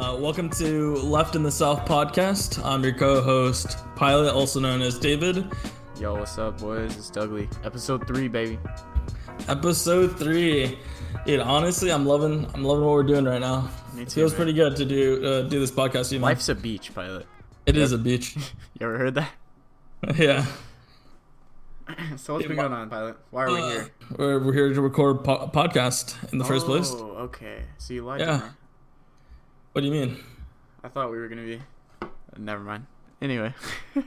Uh, welcome to Left in the South podcast. I'm your co-host, Pilot, also known as David. Yo, what's up, boys? It's Dougley. Episode three, baby. Episode three. Dude, honestly, I'm loving, I'm loving what we're doing right now. Me It too, feels man. pretty good to do uh, do this podcast. You know, Life's a beach, pilot. it is a beach. You ever heard that? yeah, so what's been going on, pilot? Why are we Uh, here? we're, we're here to record po- podcast in the first place. Oh, okay. So you lied Yeah. What do you mean? I thought we were gonna be. Never mind. Anyway.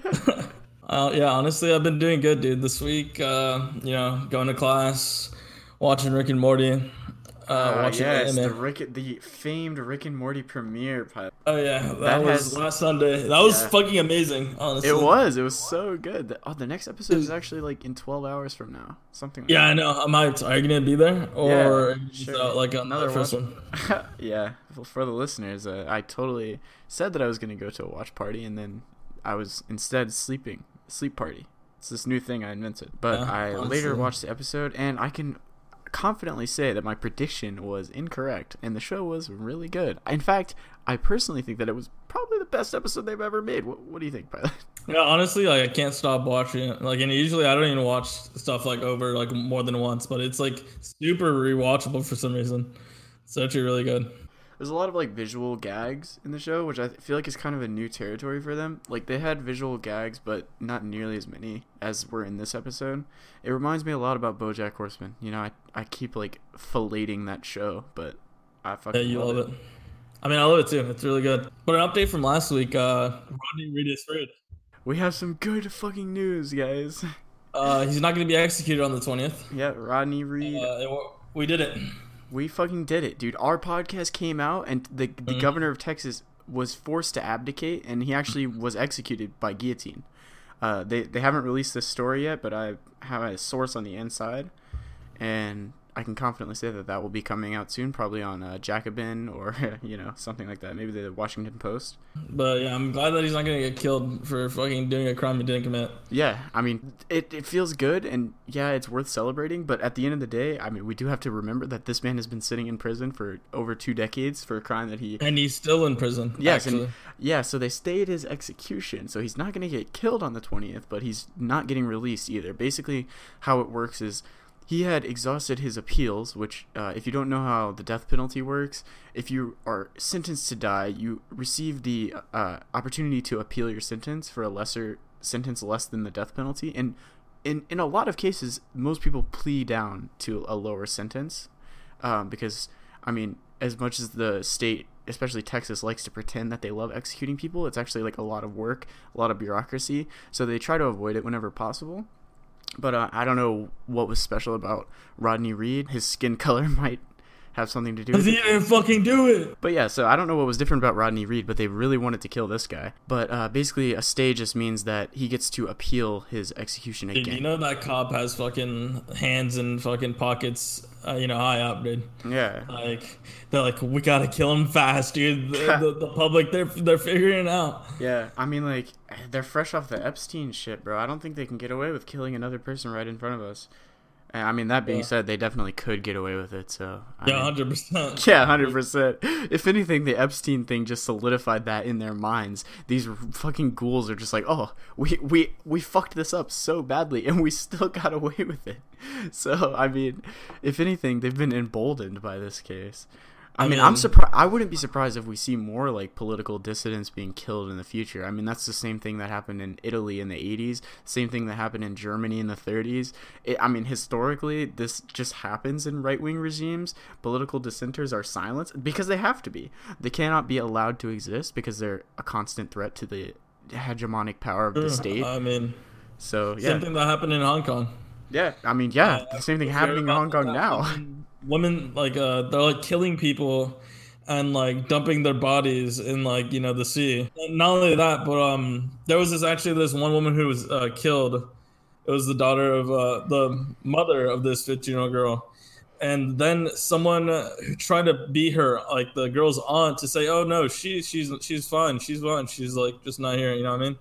Uh, yeah, honestly, I've been doing good, dude. This week, uh, you know, going to class, watching Rick and Morty, uh, Uh, watching yes, the Rick, the famed Rick and Morty premiere, pilot. Oh yeah, that, That was has- last Sunday. That was Yeah. fucking amazing. Honestly, It was. It was so good. The- Oh, the next episode is actually like in 12 hours from now. Something. Like Yeah, I know. Am I? Are you gonna be there or Yeah, sure. uh, like another first one. one? yeah, well, for the listeners, uh, I totally said that I was going to go to a watch party, and then I was instead sleeping. Sleep party. It's this new thing I invented. But Yeah, I honestly. later watched the episode, and I can confidently say that my prediction was incorrect, and the show was really good. In fact, I personally think that it was probably the best episode they've ever made. What, what do you think, Pilot? Yeah, honestly, like I can't stop watching it. Like, and usually I don't even watch stuff like over like more than once, but it's like super rewatchable for some reason. It's actually really good. There's a lot of like visual gags in the show, which I feel like is kind of a new territory for them. Like they had visual gags, but not nearly as many as were in this episode. It reminds me a lot about BoJack Horseman. You know, I I keep like filleting that show, but I fucking Yeah, you love, love it. I mean, I love it too. It's really good. But an update from last week. Uh, Rodney Reed is freed. We have some good fucking news, guys. Uh, he's not going to be executed on the twentieth. yeah, Rodney Reed. Uh, we did it. We fucking did it, dude. Our podcast came out, and the the Mhm. governor of Texas was forced to abdicate, and he actually was executed by guillotine. Uh, they they haven't released this story yet, but I have a source on the inside, and I can confidently say that that will be coming out soon, probably on uh, Jacobin or you know something like that, maybe the Washington Post. But yeah, I'm glad that he's not going to get killed for fucking doing a crime he didn't commit. Yeah, I mean, it, it feels good, and yeah, it's worth celebrating. But at the end of the day, I mean, we do have to remember that this man has been sitting in prison for over two decades for a crime that he And he's still in prison. Yes, actually. and yeah, so they stayed his execution. So he's not going to get killed on the 20th, but he's not getting released either. Basically, how it works is he had exhausted his appeals, which, uh, if you don't know how the death penalty works, if you are sentenced to die, you receive the uh, opportunity to appeal your sentence for a lesser sentence less than the death penalty. And in, in a lot of cases, most people plea down to a lower sentence um, because I mean, as much as the state, especially Texas, likes to pretend that they love executing people, it's actually like a lot of work, a lot of bureaucracy. So they try to avoid it whenever possible. But uh, I don't know what was special about Rodney Reed. His skin color might have something to do with Because it. he didn't fucking do it. But yeah, so I don't know what was different about Rodney Reed, but they really wanted to kill this guy. But uh, basically, a stay just means that he gets to appeal his execution Dude, again. you know that cop has fucking hands and fucking pockets, uh, you know, high up, dude. yeah. Like they're like, we gotta kill him fast, dude. The, the, the public, they're they're figuring it out. Yeah, I mean, like, they're fresh off the Epstein shit, bro. I don't think they can get away with killing another person right in front of us. I mean, that being Yeah. said, they definitely could get away with it, so. I Yeah, hundred percent. yeah, 100%. If anything, the Epstein thing just solidified that in their minds. These fucking ghouls are just like, oh, we, we, we fucked this up so badly, and we still got away with it. So, I mean, if anything, they've been emboldened by this case. I, I mean, I'm um, surprised. I wouldn't be surprised if we see more like political dissidents being killed in the future. I mean, that's the same thing that happened in Italy in the 80s, same thing that happened in Germany in the 30s. It, I mean, historically, this just happens in right wing regimes. Political dissenters are silenced because they have to be. They cannot be allowed to exist because they're a constant threat to the hegemonic power of the uh, state. I mean, So yeah, same thing that happened in Hong Kong. yeah. I mean, yeah, the same thing happening in Hong Kong now. Women like uh, they're like killing people and like dumping their bodies in like you know the sea. Not only that, but um, there was this actually this one woman who was uh, killed. It was the daughter of uh, the mother of this 15 year old girl. And then someone tried to be her, like the girl's aunt, to say, "Oh no, she she's she's fine, she's fine, she's like just not here." You know what I mean?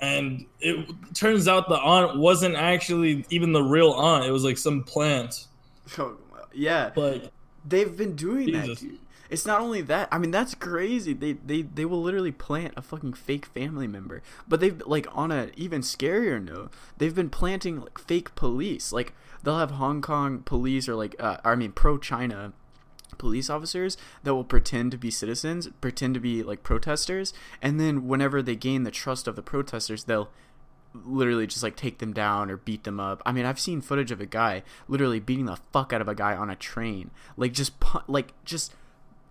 And it turns out the aunt wasn't actually even the real aunt. It was like some plant. Yeah, But they've been doing Jesus. that, dude. It's not only that. I mean, that's crazy. They they they will literally plant a fucking fake family member. But they've like on a even scarier note, they've been planting like fake police. Like they'll have Hong Kong police or like uh, I mean pro China police officers that will pretend to be citizens, pretend to be like protesters, and then whenever they gain the trust of the protesters, they'll literally just like take them down or beat them up. I mean, I've seen footage of a guy literally beating the fuck out of a guy on a train, like just like just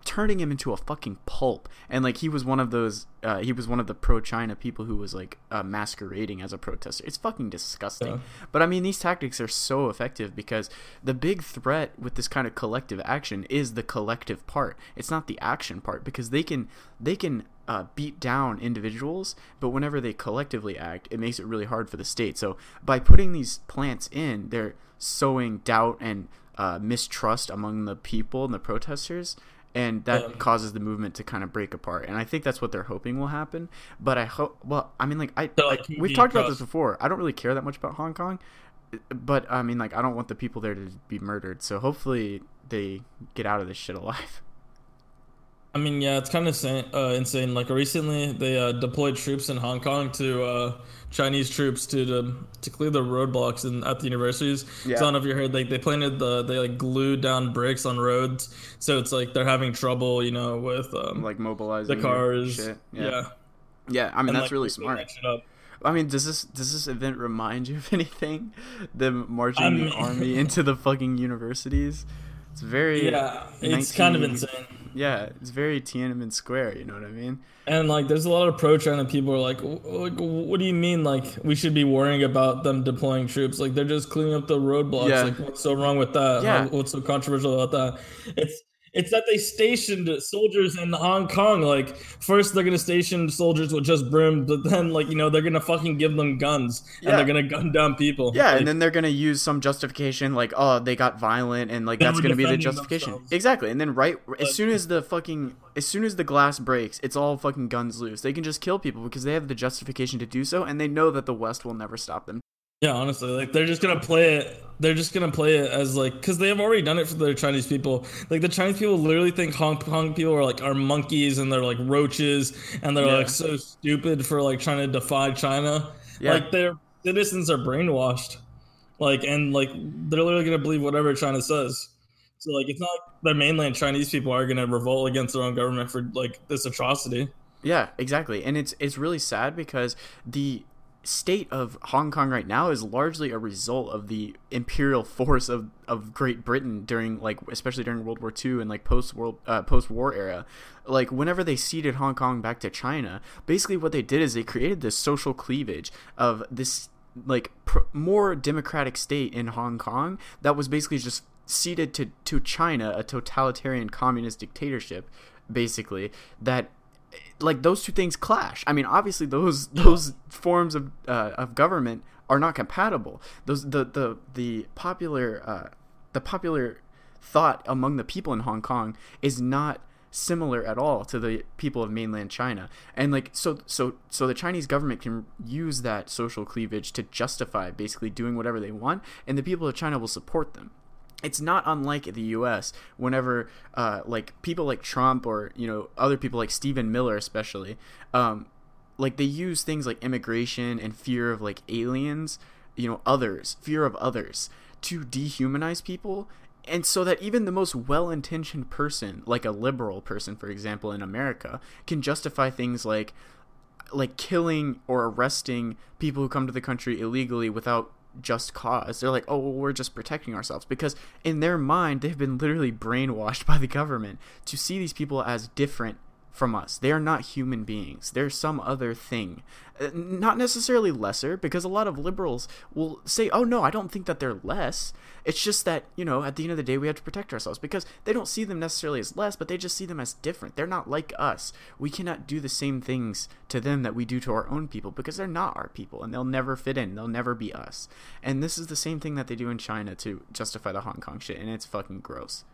turning him into a fucking pulp. And like he was one of those, uh, he was one of the pro China people who was like uh, masquerading as a protester. It's fucking disgusting. Yeah. But I mean, these tactics are so effective because the big threat with this kind of collective action is the collective part. It's not the action part because they can they can uh, beat down individuals, but whenever they collectively act, it makes it really hard for the state. So by putting these plants in, they're sowing doubt and uh, mistrust among the people and the protesters and that um, causes the movement to kind of break apart and i think that's what they're hoping will happen but i hope well i mean like i like, we've talked about this before i don't really care that much about hong kong but i mean like i don't want the people there to be murdered so hopefully they get out of this shit alive I mean, yeah, it's kind of insane. Uh, insane. Like recently, they uh, deployed troops in Hong Kong to uh, Chinese troops to, to to clear the roadblocks in, at the universities. Yeah. So I don't know if you heard, like they planted the they like glued down bricks on roads, so it's like they're having trouble, you know, with um, like mobilizing the cars. Yeah. yeah. yeah, I mean and, that's like, really smart. I mean, does this does this event remind you of anything? Them marching I mean, the army into the fucking universities. It's very yeah. It's 19... kind of insane yeah, it's very Tiananmen Square. You know what I mean? And like, there's a lot of pro China people are like, like, what do you mean? Like, we should be worrying about them deploying troops? Like, they're just cleaning up the roadblocks. Yeah. Like, what's so wrong with that? Yeah. What's so controversial about that? It's it's that they stationed soldiers in Hong Kong. Like first they're gonna station soldiers with just brooms, but then like you know they're gonna fucking give them guns and yeah. they're gonna gun down people. Yeah, like, and then they're gonna use some justification like oh they got violent and like that's gonna be the justification. Themselves. Exactly, and then right as soon as the fucking as soon as the glass breaks, it's all fucking guns loose. They can just kill people because they have the justification to do so, and they know that the West will never stop them. Yeah, honestly, like they're just gonna play it. They're just gonna play it as like because they have already done it for the Chinese people. Like the Chinese people literally think Hong Kong people are like are monkeys and they're like roaches and they're yeah. like so stupid for like trying to defy China. Yeah. Like their citizens are brainwashed. Like and like they're literally gonna believe whatever China says. So like it's not like the mainland Chinese people are gonna revolt against their own government for like this atrocity. Yeah, exactly. And it's it's really sad because the state of Hong Kong right now is largely a result of the imperial force of, of Great Britain during like especially during World War II and like post world uh, post war era. Like whenever they ceded Hong Kong back to China, basically what they did is they created this social cleavage of this like pr- more democratic state in Hong Kong that was basically just ceded to to China, a totalitarian communist dictatorship basically that like those two things clash. I mean, obviously those those forms of uh, of government are not compatible. Those the the the popular uh, the popular thought among the people in Hong Kong is not similar at all to the people of mainland China. And like so so so the Chinese government can use that social cleavage to justify basically doing whatever they want and the people of China will support them it's not unlike the U.S. Whenever uh, like people like Trump or you know other people like Stephen Miller especially, um, like they use things like immigration and fear of like aliens, you know, others, fear of others to dehumanize people. And so that even the most well intentioned person, like a liberal person, for example, in America, can justify things like like killing or arresting people who come to the country illegally without just cause. They're like, oh, well, we're just protecting ourselves. Because in their mind, they've been literally brainwashed by the government to see these people as different from us. They are not human beings. They're some other thing. Not necessarily lesser, because a lot of liberals will say, oh no, I don't think that they're less. It's just that, you know, at the end of the day, we have to protect ourselves because they don't see them necessarily as less, but they just see them as different. They're not like us. We cannot do the same things to them that we do to our own people because they're not our people and they'll never fit in. They'll never be us. And this is the same thing that they do in China to justify the Hong Kong shit, and it's fucking gross.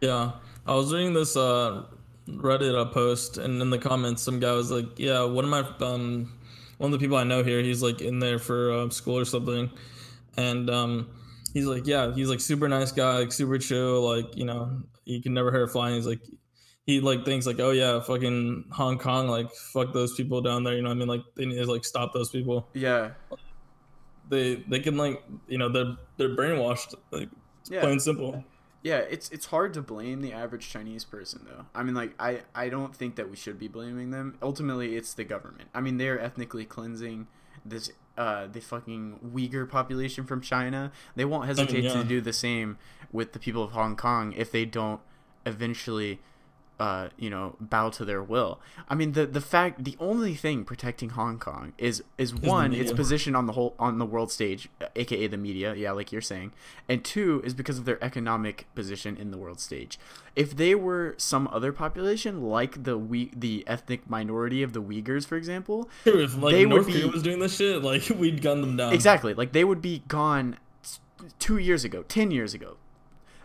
Yeah. I was reading this, uh, Reddit a post, and in the comments, some guy was like, "Yeah, one of my um, one of the people I know here, he's like in there for uh, school or something, and um, he's like, yeah, he's like super nice guy, like super chill, like you know, you can never hurt a fly. And he's like, he like thinks like, oh yeah, fucking Hong Kong, like fuck those people down there. You know what I mean? Like they need to like stop those people. Yeah. They they can like you know they're they're brainwashed. Like Yeah. plain simple. Yeah, it's it's hard to blame the average Chinese person though. I mean like I I don't think that we should be blaming them. Ultimately, it's the government. I mean, they're ethnically cleansing this uh the fucking Uyghur population from China. They won't hesitate yeah. to do the same with the people of Hong Kong if they don't eventually uh, you know, bow to their will. I mean, the the fact, the only thing protecting Hong Kong is is one, its position on the whole on the world stage, aka the media, yeah, like you're saying, and two is because of their economic position in the world stage. If they were some other population, like the we the ethnic minority of the Uyghurs, for example, Sure, if like They would North Korea be- was doing this shit, like we'd gun them down. Exactly. Like they would be gone two years ago, ten years ago.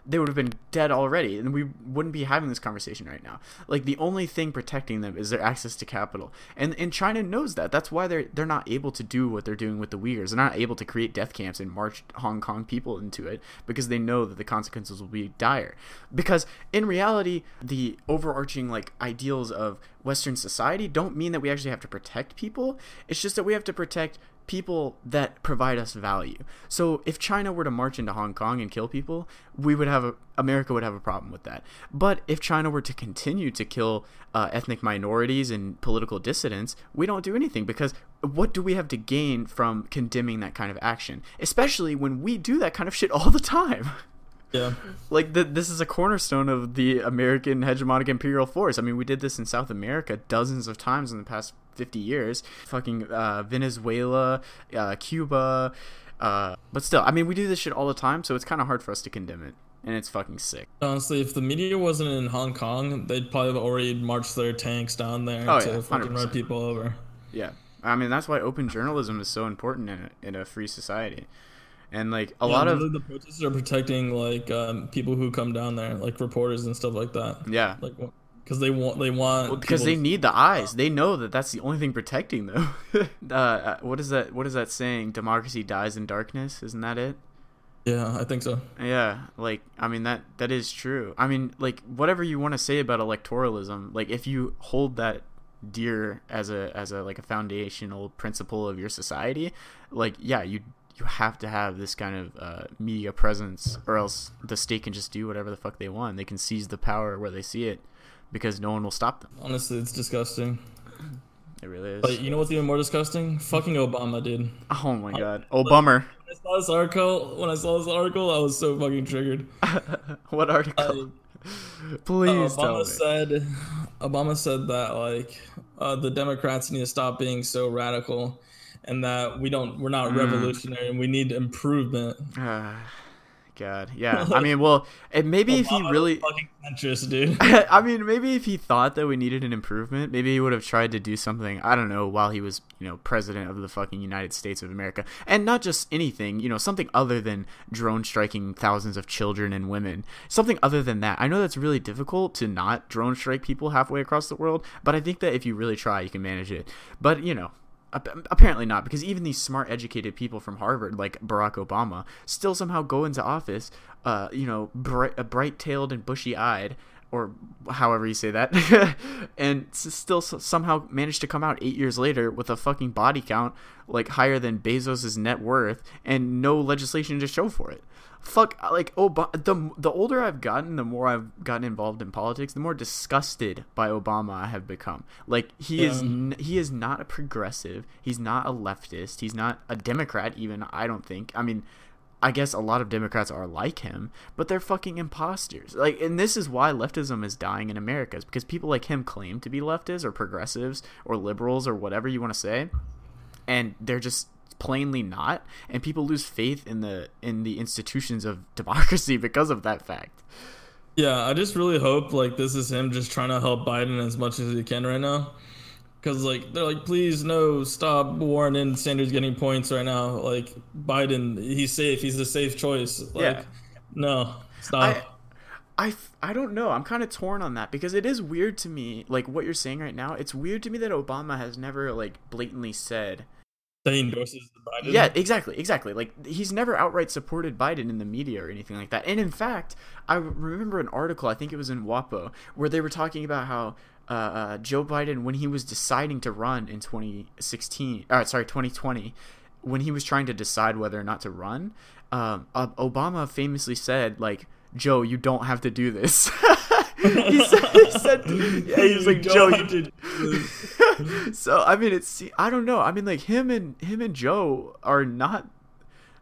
They would have been dead already, and we wouldn't be having this conversation right now. Like the only thing protecting them is their access to capital, and and China knows that. That's why they're they're not able to do what they're doing with the Uyghurs. They're not able to create death camps and march Hong Kong people into it because they know that the consequences will be dire. Because in reality, the overarching like ideals of Western society don't mean that we actually have to protect people. It's just that we have to protect people that provide us value. So if China were to march into Hong Kong and kill people, we would have a America would have a problem with that. But if China were to continue to kill uh, ethnic minorities and political dissidents, we don't do anything because what do we have to gain from condemning that kind of action? Especially when we do that kind of shit all the time. Yeah. like the, this is a cornerstone of the American hegemonic imperial force. I mean, we did this in South America dozens of times in the past 50 years. Fucking uh, Venezuela, uh, Cuba, uh, but still, I mean, we do this shit all the time, so it's kind of hard for us to condemn it, and it's fucking sick. Honestly, if the media wasn't in Hong Kong, they'd probably have already marched their tanks down there Oh, to yeah, fucking run 100%. people over. Yeah, I mean, that's why open journalism is so important in a, in a free society, and like a Yeah, lot of the protesters are protecting like um, people who come down there, like reporters and stuff like that. yeah. Like, because they want they want Well, because they to- need the eyes. They know that that's the only thing protecting them. uh, uh, what is that? What is that saying? Democracy dies in darkness. Isn't that it? Yeah, I think so. Yeah, like I mean that that is true. I mean, like whatever you want to say about electoralism, like if you hold that dear as a as a like a foundational principle of your society, like yeah, you you have to have this kind of uh, media presence, or else the state can just do whatever the fuck they want. They can seize the power where they see it, because no one will stop them. Honestly, it's disgusting. It really is. But you know what's even more disgusting? Fucking Obama, dude. oh my god. Bummer. When I saw this article, when I saw this article, I was so fucking triggered. what article? Please tell Obama said, Obama said that like uh, the Democrats need to stop being so radical, and that we don't, we're Mm. not revolutionary, and we need improvement. Ah, God, yeah. I mean, well, and maybe if he really, fucking centrist, dude. I mean, maybe if he thought that we needed an improvement, maybe he would have tried to do something. I don't know while he was, you know, president of the fucking United States of America, and not just anything, you know, something other than drone striking thousands of children and women. Something other than that. I know that's really difficult to not drone strike people halfway across the world, but I think that if you really try, you can manage it. But you know. Ap- Apparently not, because even these smart, educated people from Harvard, like Barack Obama, still somehow go into office, uh, you know, bright, bright-tailed and bushy-eyed, or however you say that, and still somehow managed to come out eight years later with a fucking body count like higher than Bezos' net worth and no legislation to show for it. Fuck, uh, like Ob- the the older I've gotten, the more I've gotten involved in politics, the more disgusted by Obama I have become. Like he is n- he is not a progressive, he's not a leftist, he's not a Democrat even. I don't think. I mean, I guess a lot of Democrats are like him, but they're fucking imposters. Like, and this is why leftism is dying in America, is because people like him claim to be leftists or progressives or liberals or whatever you want to say, and they're just plainly not. And people lose faith in the in the institutions of democracy because of that fact. Yeah, I just really hope like this is him just trying to help Biden as much as he can right now. Cause like they're like, please no, stop Warren and Sanders getting points right now. Like Biden, he's safe. He's a safe choice. Like, Yeah. no, stop. I I don't know. I'm kind of torn on that because it is weird to me, like what you're saying right now. It's weird to me that Obama has never like blatantly said that he endorses Biden. Yeah, exactly, exactly. Like he's never outright supported Biden in the media or anything like that. And in fact, I remember an article, I think it was in WAPO, where they were talking about how uh, uh, Joe Biden, when he was deciding to run in 2016, uh, sorry, 2020, when he was trying to decide whether or not to run, um, Obama famously said, like, Joe, you don't have to do this. he said, he said yeah, he was like, Joe, you did. so I mean, it's I don't know. I mean, like him and him and Joe are not.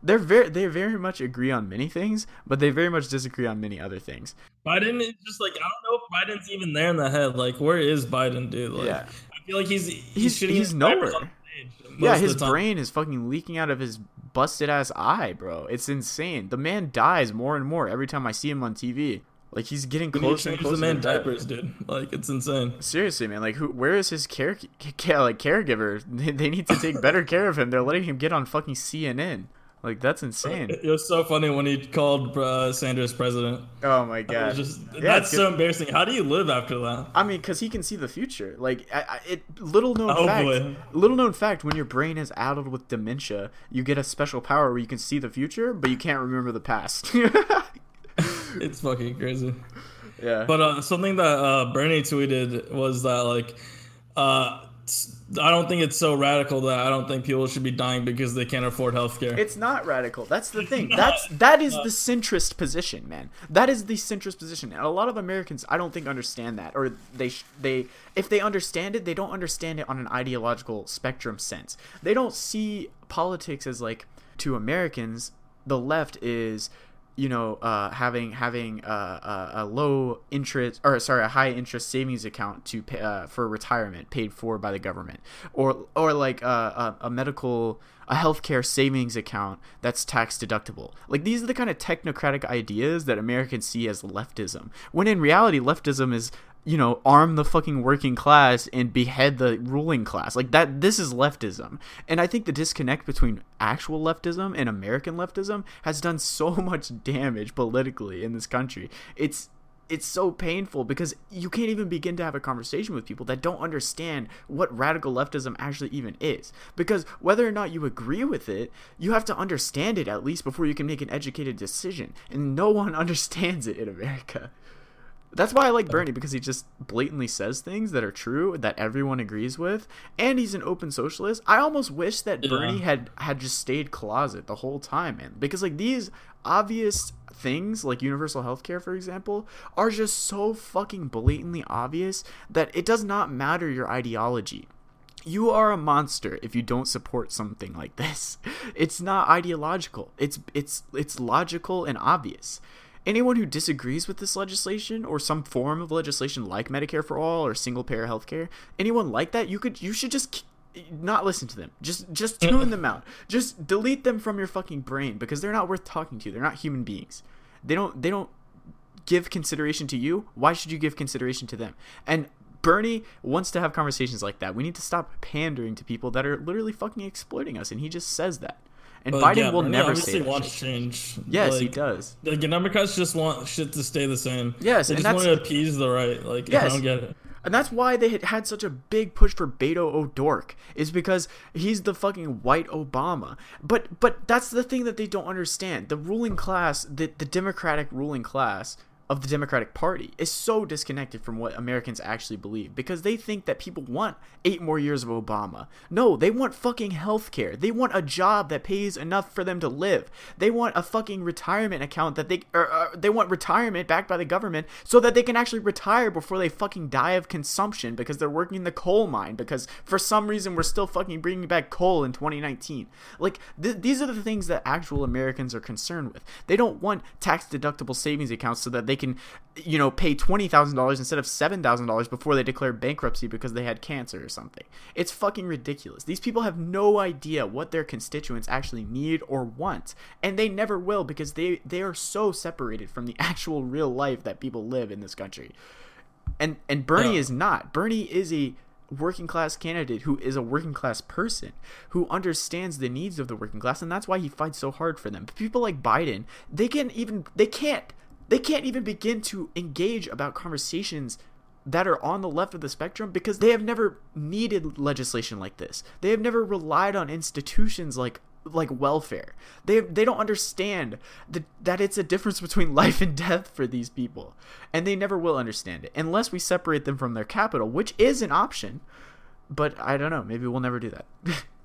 They're very they very much agree on many things, but they very much disagree on many other things. Biden is just like I don't know if Biden's even there in the head. Like, where is Biden, dude? Like, yeah, I feel like he's he's he's, he's nowhere. Yeah, his brain is fucking leaking out of his busted ass eye, bro. It's insane. The man dies more and more every time I see him on TV. Like he's getting closer and closer. the man diapers, dude. Like it's insane. Seriously, man. Like who? Where is his care, care like caregiver? They, they need to take better care of him. They're letting him get on fucking CNN. Like that's insane. It was so funny when he called uh, Sanders president. Oh my god, just, yeah, that's so embarrassing. How do you live after that? I mean, because he can see the future. Like, I, I, it little known oh, fact. Boy. Little known fact: when your brain is addled with dementia, you get a special power where you can see the future, but you can't remember the past. it's fucking crazy. Yeah. But uh, something that uh, Bernie tweeted was that like, uh, I don't think it's so radical that I don't think people should be dying because they can't afford healthcare. It's not radical. That's the thing. That's that is the centrist position, man. That is the centrist position, and a lot of Americans I don't think understand that, or they sh- they if they understand it, they don't understand it on an ideological spectrum sense. They don't see politics as like to Americans. The left is you know, uh, having having a, a, low interest or sorry, a high interest savings account to pay, uh, for retirement paid for by the government, or or like a, a medical a healthcare savings account that's tax deductible. Like these are the kind of technocratic ideas that Americans see as leftism. When in reality, leftism is you know, arm the fucking working class and behead the ruling class. Like that this is leftism. And I think the disconnect between actual leftism and American leftism has done so much damage politically in this country. It's it's so painful because you can't even begin to have a conversation with people that don't understand what radical leftism actually even is. Because whether or not you agree with it, you have to understand it at least before you can make an educated decision. And no one understands it in America. That's why I like Bernie because he just blatantly says things that are true that everyone agrees with, and he's an open socialist. I almost wish that yeah. Bernie had had just stayed closet the whole time, man. Because like these obvious things, like universal health care, for example, are just so fucking blatantly obvious that it does not matter your ideology you are a monster if you don't support something like this. It's not ideological. It's it's it's logical and obvious anyone who disagrees with this legislation or some form of legislation like Medicare for all or single payer healthcare, anyone like that, you could you should just not listen to them. Just just tune them out. Just delete them from your fucking brain because they're not worth talking to. They're not human beings. They don't they don't give consideration to you. Why should you give consideration to them? And Bernie wants to have conversations like that. We need to stop pandering to people that are literally fucking exploiting us and he just says that. And but Biden yeah, will never say that wants change. Yes, like, he does. The Democrats just want shit to stay the same. Yes, they just want to appease the right. Like, yes. I don't get it. And that's why they had had such a big push for Beto O'Rourke is because he's the fucking white Obama. But but that's the thing that they don't understand. The ruling class, the, the Democratic ruling class, of the Democratic Party is so disconnected from what Americans actually believe because they think that people want eight more years of Obama. No, they want fucking health care. They want a job that pays enough for them to live. They want a fucking retirement account that they or, or they want retirement backed by the government so that they can actually retire before they fucking die of consumption because they're working in the coal mine because for some reason we're still fucking bringing back coal in 2019. Like th- these are the things that actual Americans are concerned with. They don't want tax deductible savings accounts so that they can, you know, pay twenty thousand dollars instead of seven thousand dollars before they declare bankruptcy because they had cancer or something. It's fucking ridiculous. These people have no idea what their constituents actually need or want, and they never will because they they are so separated from the actual real life that people live in this country. And and Bernie yeah. is not. Bernie is a working class candidate who is a working class person who understands the needs of the working class and that's why he fights so hard for them but people like biden they can even they can't they can't even begin to engage about conversations that are on the left of the spectrum because they have never needed legislation like this. They have never relied on institutions like like welfare. They they don't understand that that it's a difference between life and death for these people, and they never will understand it unless we separate them from their capital, which is an option. But I don't know. Maybe we'll never do that.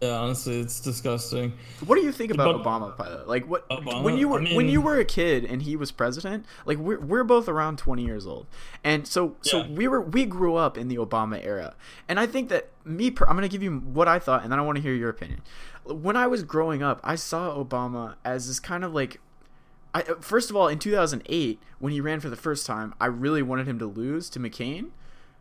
Yeah, honestly, it's disgusting. What do you think about But- Obama, pilot? Like, what Obama? when you were I when you were a kid and he was president? Like, we're we're both around twenty years old, and so so Yeah. we were we grew up in the Obama era, and I think that me, per, I'm gonna give you what I thought, and then I want to hear your opinion. When I was growing up, I saw Obama as this kind of like I, first of all, in 2008, when he ran for the first time, I really wanted him to lose to McCain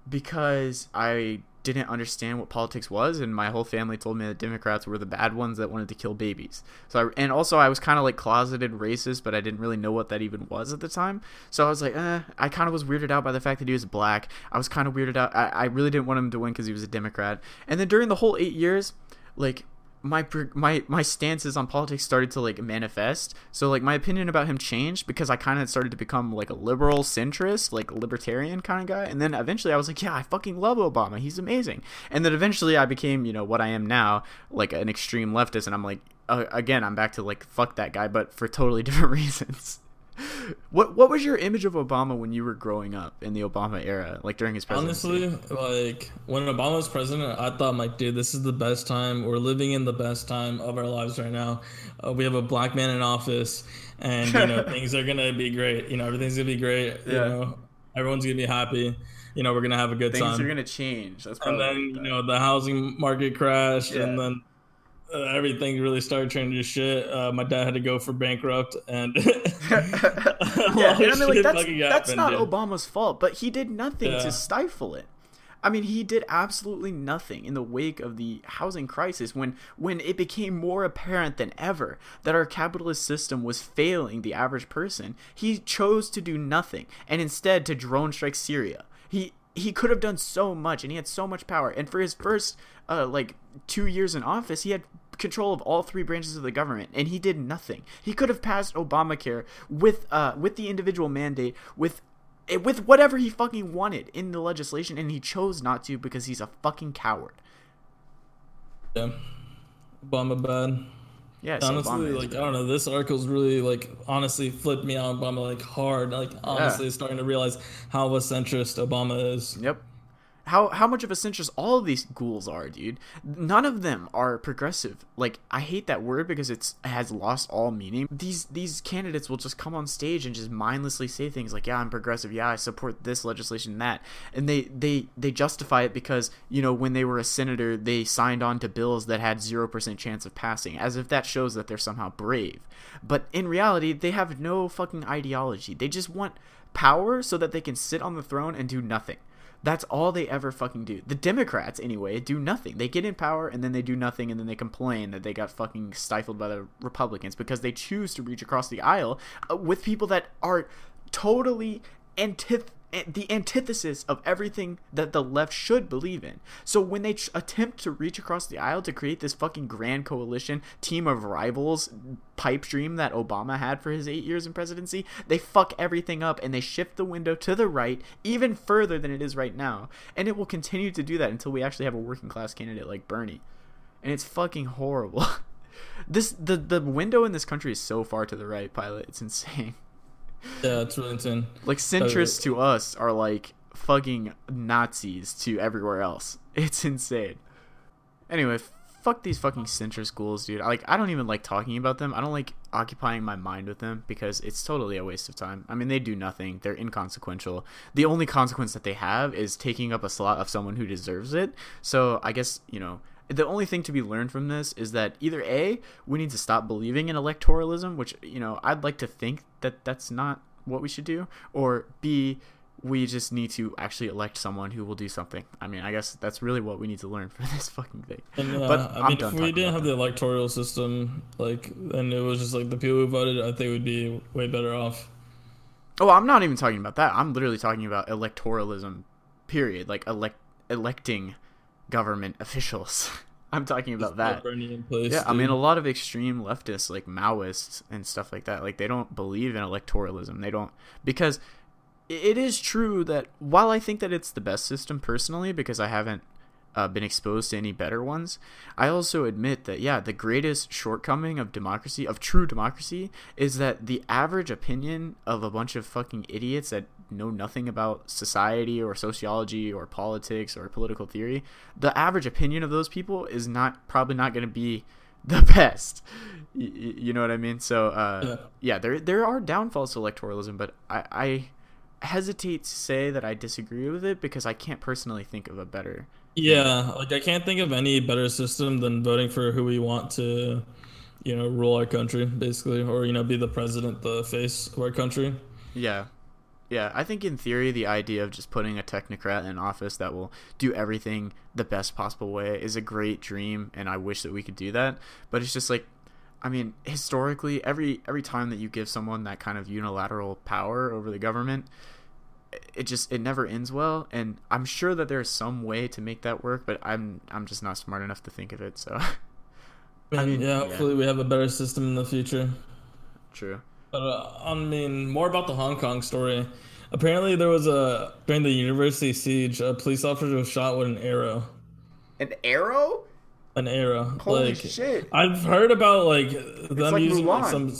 because I didn't understand what politics was, and my whole family told me that Democrats were the bad ones that wanted to kill babies. So, I, and also I was kind of like closeted racist, but I didn't really know what that even was at the time. So I was like, eh, I kind of was weirded out by the fact that he was black. I was kind of weirded out. I, I really didn't want him to win because he was a Democrat. And then during the whole eight years, like my my my stances on politics started to like manifest. So like my opinion about him changed because I kind of started to become like a liberal centrist, like libertarian kind of guy. And then eventually I was like, yeah, I fucking love Obama. He's amazing. And then eventually I became, you know, what I am now, like an extreme leftist and I'm like uh, again, I'm back to like fuck that guy but for totally different reasons. What what was your image of Obama when you were growing up in the Obama era, like during his presidency? Honestly, like when Obama was president, I thought, like, dude, this is the best time. We're living in the best time of our lives right now. Uh, we have a black man in office, and you know things are gonna be great. You know everything's gonna be great. You Yeah. know everyone's gonna be happy. You know we're gonna have a good Things time. Things are gonna change. That's and then you know the housing market crashed, Yeah. and then uh, everything really started turning to shit. Uh, my dad had to go for bankrupt, and yeah, and I mean, like that's that's happened, not dude. Obama's fault, but he did nothing Yeah. to stifle it. I mean, he did absolutely nothing in the wake of the housing crisis when when it became more apparent than ever that our capitalist system was failing the average person. He chose to do nothing and instead to drone strike Syria. He could have done so much and he had so much power. And for his first uh like 2 years in office, he had control of all three branches of the government and he did nothing. He could have passed Obamacare with uh with the individual mandate with eh, with whatever he fucking wanted in the legislation and he chose not to because he's a fucking coward. yeah. Obama bad. Yes, honestly, like I don't know, this article's really like honestly flipped me on Obama like hard. Like honestly, starting to realize how of a centrist Obama is. Yep. How how much of a centrist all of these ghouls are, dude? None of them are progressive. Like I hate that word because it's it has lost all meaning. These these candidates will just come on stage and just mindlessly say things like, "Yeah, I'm progressive. Yeah, I support this legislation and that." And they they they justify it because, you know, when they were a senator, they signed on to bills that had 0% chance of passing, as if that shows that they're somehow brave. But in reality, they have no fucking ideology. They just want power so that they can sit on the throne and do nothing. That's all they ever fucking do. The Democrats, anyway, do nothing. They get in power and then they do nothing and then they complain that they got fucking stifled by the Republicans because they choose to reach across the aisle uh, with people that are totally antith- the antithesis of everything that the left should believe in. So when they attempt to reach across the aisle to create this fucking grand coalition team of rivals pipe dream that Obama had for his 8 years in presidency, they fuck everything up and they shift the window to the right even further than it is right now. And it will continue to do that until we actually have a working class candidate like Bernie. And it's fucking horrible. this the the window in this country is so far to the right, pilot. It's insane. Yeah, it's really insane. Like centrists to us are like fucking Nazis to everywhere else. It's insane. Anyway, fuck these fucking centrist ghouls, dude. Like I don't even like talking about them. I don't like occupying my mind with them because it's totally a waste of time. I mean, they do nothing. They're inconsequential. The only consequence that they have is taking up a slot of someone who deserves it. So, I guess, you know, the only thing to be learned from this is that either A, we need to stop believing in electoralism, which, you know, I'd like to think that that's not what we should do, or B, we just need to actually elect someone who will do something. I mean, I guess that's really what we need to learn from this fucking thing. And, uh, But I I'm mean, done if we didn't have the electoral system, like, and it was just like the people who voted, I think would be way better off. Oh, I'm not even talking about that. I'm literally talking about electoralism, period. Like elect electing government officials. I'm talking about that. Place, Yeah, I mean, a lot of extreme leftists, like Maoists and stuff like that, like they don't believe in electoralism. They don't because it is true that while I think that it's the best system personally, because I haven't uh, been exposed to any better ones, I also admit that yeah, the greatest shortcoming of democracy, of true democracy, is that the average opinion of a bunch of fucking idiots that know nothing about society or sociology or politics or political theory, the average opinion of those people is not probably not going to be the best. You, you know what I mean? So uh, yeah. yeah, there there are downfalls to electoralism, but I, I hesitate to say that I disagree with it because I can't personally think of a better. Yeah, like I can't think of any better system than voting for who we want to, you know, rule our country, basically, or you know, be the president, the face of our country. Yeah, yeah. I think in theory, the idea of just putting a technocrat in office that will do everything the best possible way is a great dream, and I wish that we could do that. But it's just like I mean, historically, every every time that you give someone that kind of unilateral power over the government, it just it never ends well. And I'm sure that there's some way to make that work, but I'm I'm just not smart enough to think of it. So, I mean, yeah, hopefully yeah. we have a better system in the future. True. But uh, I mean, more about the Hong Kong story. Apparently, there was a during the university siege, a police officer was shot with an arrow. An arrow? An era. Holy like, shit! I've heard about like them like using like, some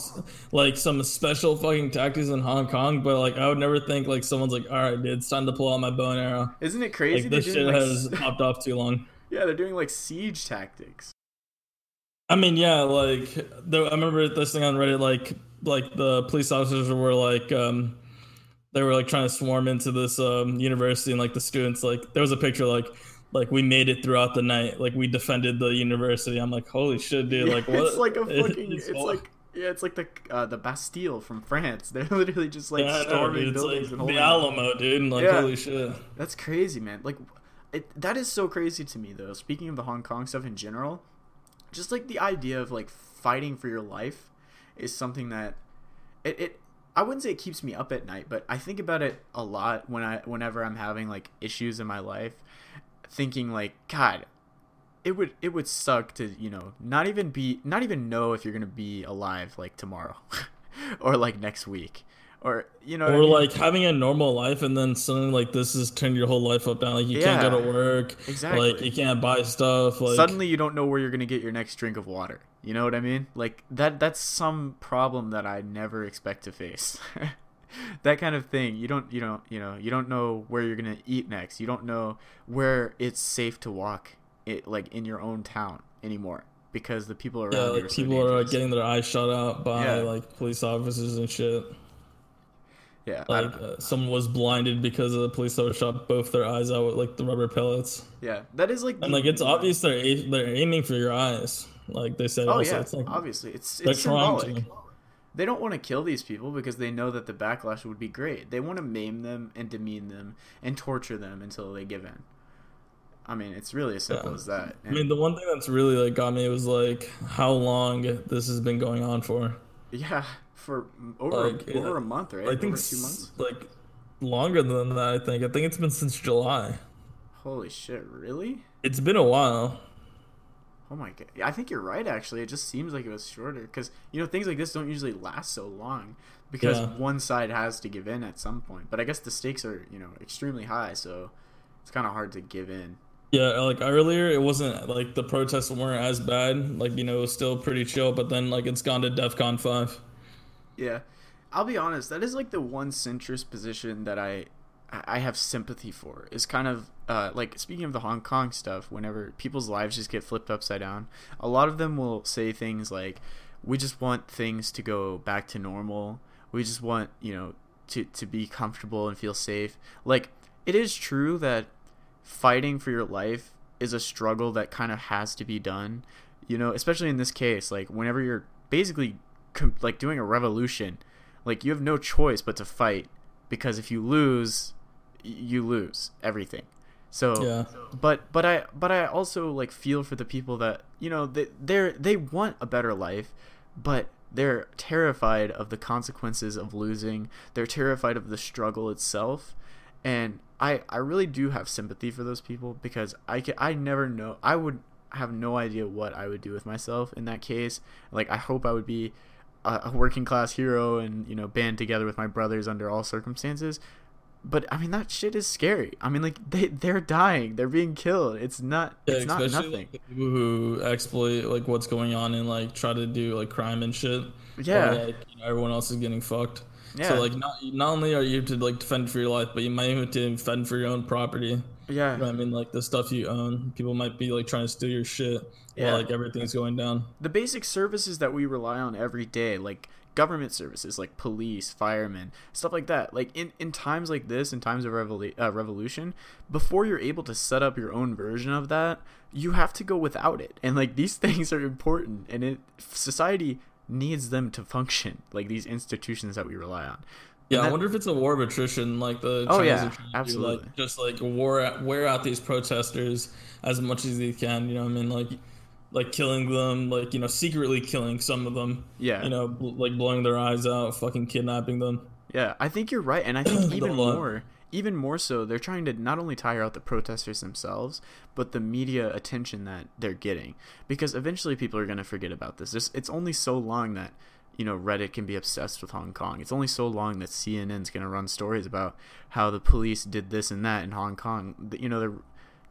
like some special fucking tactics in Hong Kong, but like I would never think like someone's like, all right, dude, it's time to pull out my bow and arrow. Isn't it crazy? Like, this shit like... has popped off too long. Yeah, they're doing like siege tactics. I mean, yeah, like the, I remember this thing on Reddit, like like the police officers were like. um they were like trying to swarm into this um, university and like the students like there was a picture like like we made it throughout the night. Like we defended the university. I'm like, holy shit, dude! Like what? It's like a fucking. it's, it's like yeah, it's like the uh, the Bastille from France. They're literally just like yeah, storming know, buildings like and the Alamo, dude. And Like yeah. holy shit. That's crazy, man. Like it, that is so crazy to me though. Speaking of the Hong Kong stuff in general, just like the idea of like fighting for your life is something that it, it I wouldn't say it keeps me up at night, but I think about it a lot when I whenever I'm having like issues in my life thinking like, God, it would it would suck to you know not even be not even know if you're gonna be alive like tomorrow, or like next week, or you know, or I mean? like having a normal life and then suddenly like this has turned your whole life up down. Like you yeah, can't go to work, exactly. Like you can't buy stuff. Like suddenly you don't know where you're gonna get your next drink of water. You know what I mean? Like that that's some problem that I never expect to face. that kind of thing. You don't you don't you know you don't know where you're gonna eat next. You don't know where it's safe to walk it like in your own town anymore because the people around yeah, like are people are getting their eyes shut out by yeah. like police officers and shit. Yeah, like uh, someone was blinded because of the police officer shot both their eyes out with like the rubber pellets. Yeah, that is like, and like it's obvious they're they're aiming for your eyes. Like they said, oh also, yeah, it's like, obviously it's it's symbolic they don't want to kill these people because they know that the backlash would be great. They want to maim them and demean them and torture them until they give in. I mean, it's really as simple yeah. as that. And I mean, the one thing that's really like got me was like how long this has been going on for. Yeah, for over like, a, over a month, right? I think over two months. Like longer than that. I think. I think it's been since July. Holy shit! Really? It's been a while. Oh my god! I think you're right. Actually, it just seems like it was shorter because you know things like this don't usually last so long because yeah. one side has to give in at some point. But I guess the stakes are you know extremely high, so it's kind of hard to give in. Yeah, like earlier, it wasn't like the protests weren't as bad. Like you know, it was still pretty chill. But then like it's gone to DefCon five. Yeah, I'll be honest. That is like the one centrist position that I I have sympathy for is kind of uh, like speaking of the Hong Kong stuff. Whenever people's lives just get flipped upside down, a lot of them will say things like, "We just want things to go back to normal. We just want you know to to be comfortable and feel safe." Like it is true that fighting for your life is a struggle that kind of has to be done. You know, especially in this case, like whenever you're basically com- like doing a revolution, like you have no choice but to fight because if you lose you lose everything. So, yeah. but but I but I also like feel for the people that you know they they they want a better life, but they're terrified of the consequences of losing. They're terrified of the struggle itself, and I I really do have sympathy for those people because I can, I never know I would have no idea what I would do with myself in that case. Like I hope I would be a, a working class hero and you know band together with my brothers under all circumstances but I mean that shit is scary. I mean, like they they're dying, they're being killed. It's not Yeah, it's not nothing. like, people who exploit like what's going on and like try to do like crime and shit. Yeah. While, like you know, everyone else is getting fucked. Yeah. So like not not only are you to like defend for your life, but you might even to defend for your own property. Yeah. You know I mean, like the stuff you own, people might be like trying to steal your shit. Yeah. While like everything's going down. the basic services that we rely on every day, like government services, like police, firemen, stuff like that. Like in, in times like this, in times of revolu- uh, revolution, before you're able to set up your own version of that, you have to go without it. And like these things are important, and it society needs them to function. Like these institutions that we rely on. Yeah, And I wonder if it's a war of attrition, like the Oh, Chinese yeah, are trying to do, like just like war at, wear out these protesters as much as they can. You know, what I mean, like like killing them, like you know, secretly killing some of them. Yeah. You know, bl- like blowing their eyes out, fucking kidnapping them. Yeah, I think you're right, and I think even more, even more so, they're trying to not only tire out the protesters themselves, but the media attention that they're getting, because eventually people are going to forget about this. There's, it's only so long that you know Reddit can be obsessed with Hong Kong. It's only so long that CNN's going to run stories about how the police did this and that in Hong Kong. You know, they're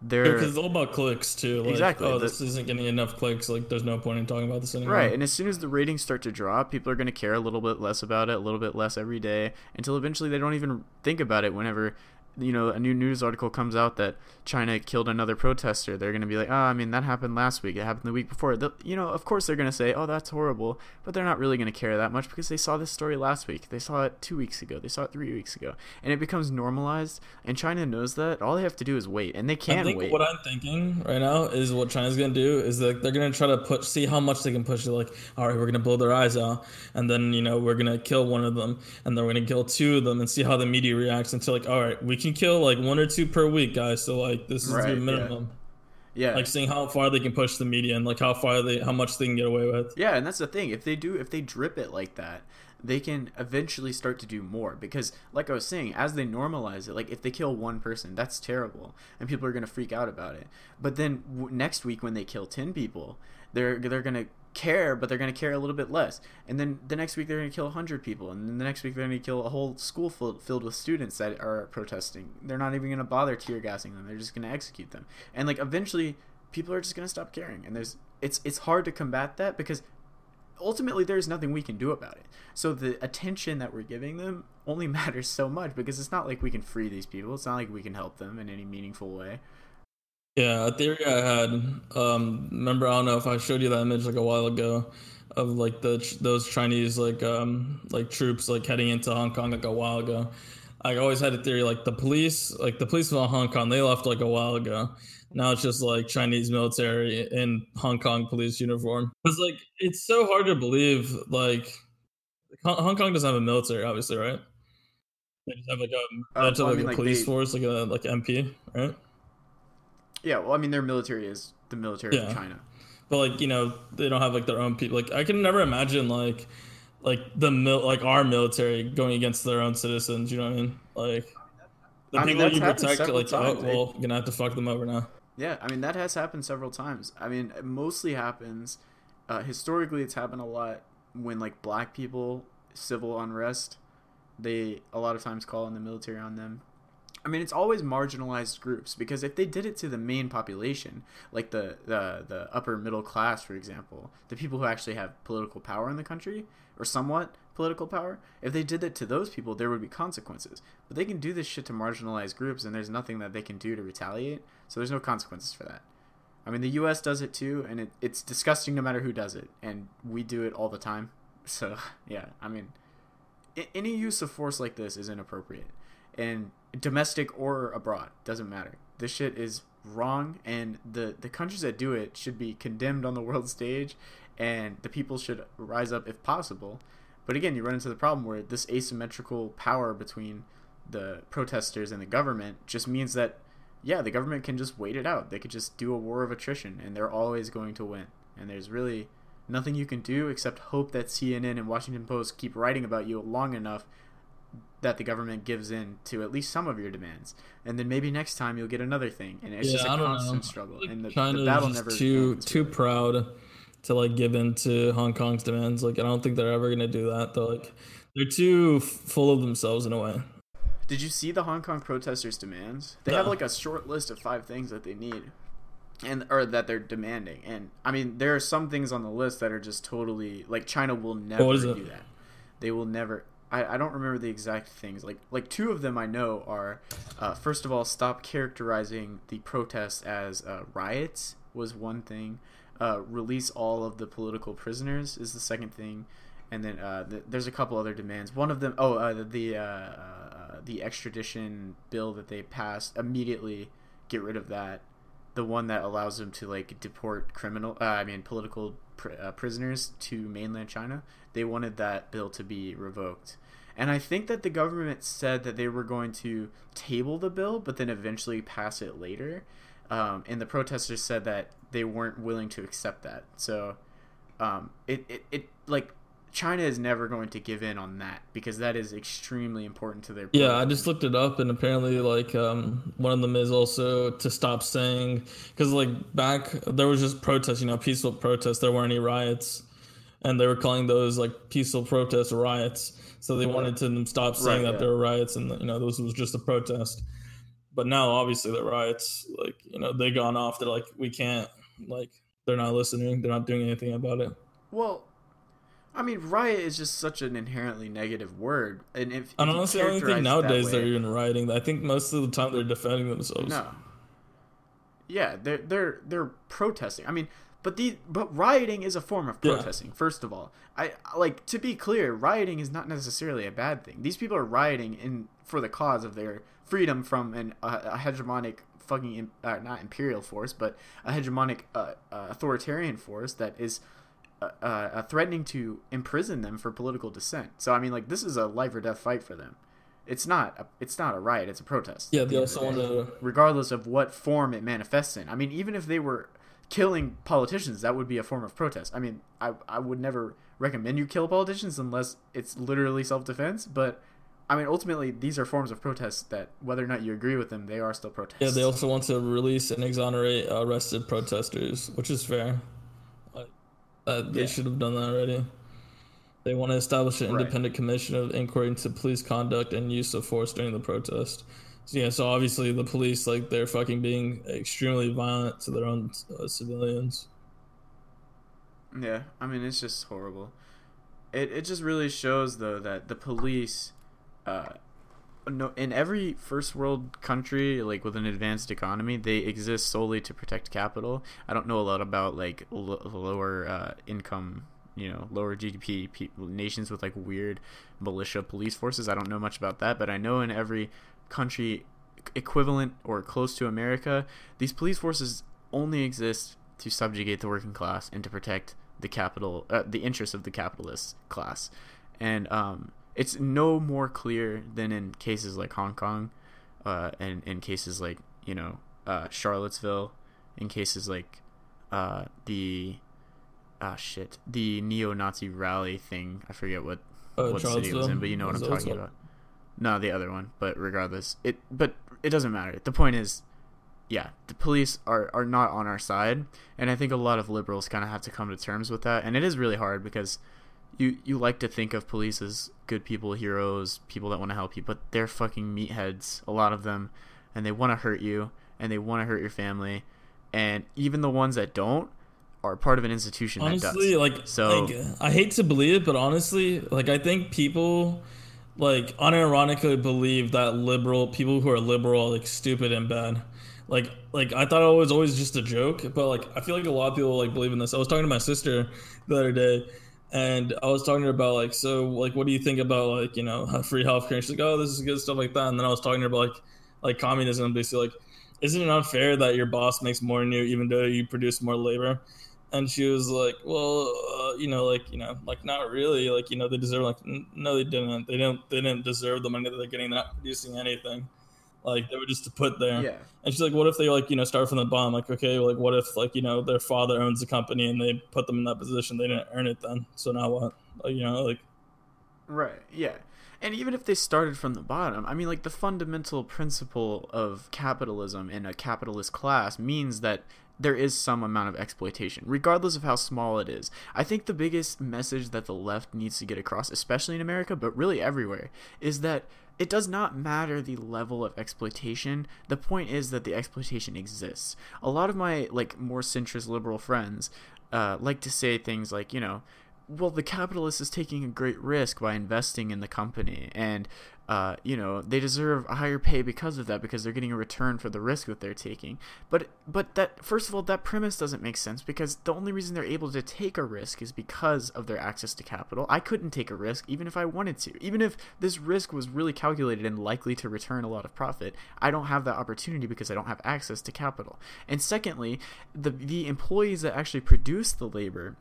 they're Because it's all about clicks too. Like, Exactly, Oh, the- this isn't getting enough clicks. Like, there's no point in talking about this anymore. Right, and as soon as the ratings start to drop, people are going to care a little bit less about it, a little bit less every day, until eventually they don't even think about it whenever you know a new news article comes out that China killed another protester. They're going to be like, "Oh, I mean that happened last week. It happened the week before." they you know, of course they're going to say, "Oh, that's horrible," but they're not really going to care that much because they saw this story last week. They saw it 2 weeks ago. They saw it 3 weeks ago. And it becomes normalized, and China knows that. All they have to do is wait, and they I can think wait. what I'm thinking right now is what China's gonna do is that they're gonna try to push, see how much they can push it. Like, all right, we're gonna blow their eyes out, and then you know we're gonna kill one of them, and then we're gonna kill two of them, and see how the media reacts until like, all right, we can kill like one or two per week, guys. So like, this is Right, the yeah. minimum. yeah. Like, seeing how far they can push the media and like how far they, how much they can get away with. Yeah, and that's the thing. If they do, if they drip it like that, they can eventually start to do more. Because, like I was saying, as they normalize it, like if they kill one person, that's terrible, and people are gonna freak out about it. But then w- next week, when they kill ten people, they're they're gonna care, but they're gonna care a little bit less. And then the next week, they're gonna kill hundred people, and then the next week, they're gonna kill a whole school filled filled with students that are protesting. They're not even gonna bother tear gassing them. They're just gonna execute them. And like eventually, people are just gonna stop caring. And there's it's it's hard to combat that because ultimately there's nothing we can do about it. So the attention that we're giving them only matters so much because it's not like we can free these people. It's not like we can help them in any meaningful way. Yeah, a theory I had. Um, remember, I don't know if I showed you that image like a while ago of like the those Chinese like um like troops like heading into Hong Kong like a while ago. I always had a theory like the police, like the police of Hong Kong, they left like a while ago. Now it's just like Chinese military in Hong Kong police uniform. It's like it's so hard to believe. Like Hong Kong doesn't have a military, obviously, right? They just have like a, Uh, have, well, I like mean, a like, police they- force, like a like MP, right? Yeah, well, I mean, their military is the military Yeah. of China. but like you know they don't have like their own people like i can never imagine like like the mil- like our military going against their own citizens you know what i mean like the I people that's you protect like oh times, well you're gonna have to fuck them over now Yeah, I mean that has happened several times. I mean, it mostly happens uh, historically. It's happened a lot when like black people civil unrest. They a lot of times call in the military on them. I mean, it's always marginalized groups because if they did it to the main population, like the the the upper middle class, for example, the people who actually have political power in the country or somewhat political power, if they did it to those people, there would be consequences. But they can do this shit to marginalized groups, and there's nothing that they can do to retaliate. So there's no consequences for that. I mean, the U.S. does it too, and it, it's disgusting no matter who does it, and we do it all the time. So yeah, I mean, a- any use of force like this is inappropriate, and domestic or abroad doesn't matter. This shit is wrong, and the the countries that do it should be condemned on the world stage, and the people should rise up if possible. But again, you run into the problem where this asymmetrical power between the protesters and the government just means that yeah, the government can just wait it out. They could just do a war of attrition, and they're always going to win. And there's really nothing you can do except hope that CNN and Washington Post keep writing about you long enough that the government gives in to at least some of your demands, and then maybe next time you'll get another thing. And it's yeah just a constant know struggle, and the, the battle never too ends, too really. proud to like give in to hong kong's demands like i don't think they're ever gonna do that they're like they're too full of themselves in a way Did you see the Hong Kong protesters' demands? They No. have like a short list of five things that they need, and or that they're demanding. And I mean, there are some things on the list that are just totally like China will never do that. They will never. I, I don't remember the exact things. Like like two of them I know are, uh, first of all, stop characterizing the protests as uh, riots was one thing. Uh, release all of the political prisoners is the second thing, and then uh, th- there's a couple other demands. One of them, oh, uh, the the, uh, the extradition bill that they passed immediately get rid of that. The one that allows them to like deport criminal, uh, I mean political pr- uh, prisoners to mainland China. They wanted that bill to be revoked. And I think that the government said that they were going to table the bill, but then eventually pass it later. Um, and the protesters said that they weren't willing to accept that. So, um, it, it, it like China is never going to give in on that because that is extremely important to their. Yeah, I just looked it up, and apparently, like, um, one of them is also to stop saying because, like, back there was just protests, you know, peaceful protests. There weren't any riots, and they were calling those like peaceful protests riots. So they wanted to stop saying Right, that yeah. there were riots, and you know, this was just a protest. But now, obviously, the riots, like, you know, they gone off. They're like, we can't, like, they're not listening. They're not doing anything about it. Well, I mean, riot is just such an inherently negative word, and if, I if I don't think nowadays way- they're even rioting. I think most of the time they're defending themselves. No. Yeah, they're they're they're protesting. I mean, but the but rioting is a form of Yeah. protesting. First of all, I like to be clear, rioting is not necessarily a bad thing. These people are rioting in for the cause of their freedom from an uh, a hegemonic fucking uh, not imperial force, but a hegemonic uh, uh, authoritarian force that is. Uh, uh, threatening to imprison them for political dissent. So I mean, like this is a life or death fight for them. It's not. A, it's not a riot. It's a protest. Yeah, they the also want to. regardless of what form it manifests in. I mean, even if they were killing politicians, that would be a form of protest. I mean, I, I would never recommend you kill politicians unless it's literally self defense. But I mean, ultimately, these are forms of protest that, whether or not you agree with them, they are still protests. Yeah, they also want to release and exonerate arrested protesters, which is fair. Uh, they Yeah. should have done that already. They want to establish an Right. independent commission of inquiry into police conduct and use of force during the protest. So, yeah, so obviously the police, like, they're fucking being extremely violent to their own uh, civilians. Yeah, I mean it's just horrible. It it just really shows though that the police, uh, no, in every first world country like with an advanced economy, they exist solely to protect capital. I don't know a lot about like l- lower uh, income, you know, lower GDP nations with like weird militia police forces. I don't know much about that, but I know in every country equivalent or close to America, these police forces only exist to subjugate the working class and to protect the capital, uh, the interests of the capitalist class. And um, it's no more clear than in cases like Hong Kong, uh, and in cases like you know uh, Charlottesville, in cases like uh, the ah shit the neo-Nazi rally thing. I forget what Uh, what city it was in, but you know what I'm talking about. No, the other one. But regardless, it but it doesn't matter. The point is, yeah, the police are are not on our side, and I think a lot of liberals kind of have to come to terms with that. And it is really hard because you you like to think of police as good people, heroes, people that want to help you, but they're fucking meatheads, a lot of them, and they want to hurt you and they want to hurt your family, and even the ones that don't are part of an institution honestly that does. like So- like i hate to believe it but honestly like i think people like unironically believe that liberal people who are liberal are like stupid and bad like like i thought it was always just a joke but like i feel like a lot of people like believe in this i was talking to my sister the other day and i was talking to her about like so like what do you think about like you know free healthcare? And she's like oh this is good stuff like that. And then i was talking to her about like like communism basically like isn't it unfair that your boss makes more than you even though you produce more labor? And she was like well uh, you know like you know like not really like you know they deserve like n- no they didn't. They don't they didn't deserve the money that they're getting not producing anything like they were just to put there yeah. and she's like what if they like you know start from the bottom like okay like what if like you know their father owns the company and they put them in that position they didn't earn it then so now what like, you know like Right. Yeah. And even if they started from the bottom, I mean, like the fundamental principle of capitalism in a capitalist class means that there is some amount of exploitation, regardless of how small it is. I think the biggest message that the left needs to get across, especially in America, but really everywhere, is that it does not matter the level of exploitation. The point is that the exploitation exists. A lot of my like more centrist liberal friends uh, like to say things like, you know, well, the capitalist is taking a great risk by investing in the company, and uh, you know they deserve a higher pay because of that because they're getting a return for the risk that they're taking. But but that first of all, that premise doesn't make sense because the only reason they're able to take a risk is because of their access to capital. I couldn't take a risk even if I wanted to, even if this risk was really calculated and likely to return a lot of profit. I don't have that opportunity because I don't have access to capital. And secondly, the the employees that actually produce the labor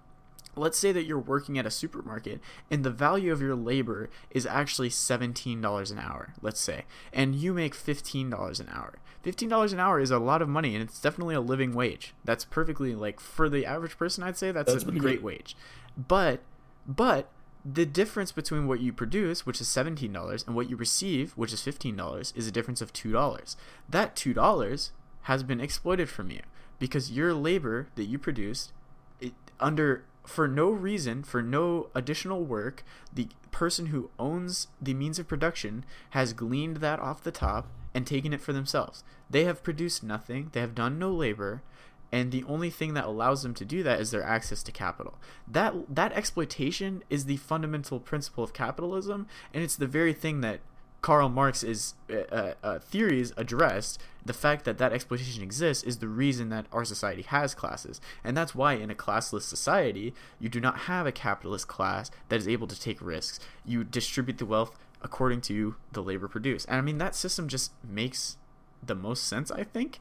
let's say that you're working at a supermarket and the value of your labor is actually $17 an hour, let's say, and you make $15 an hour. $15 an hour is a lot of money and it's definitely a living wage. That's perfectly like for the average person I'd say that's, that's a great good. wage. But but the difference between what you produce, which is $17, and what you receive, which is $15, is a difference of $2. That $2 has been exploited from you because your labor that you produced it, under for no reason, for no additional work, the person who owns the means of production has gleaned that off the top and taken it for themselves. They have produced nothing, they have done no labor, and the only thing that allows them to do that is their access to capital. That that exploitation is the fundamental principle of capitalism, and it's the very thing that Karl Marx's uh, uh, uh, theories addressed, the fact that that exploitation exists is the reason that our society has classes. And that's why in a classless society, you do not have a capitalist class that is able to take risks. You distribute the wealth according to the labor produced. And I mean, that system just makes the most sense, I think.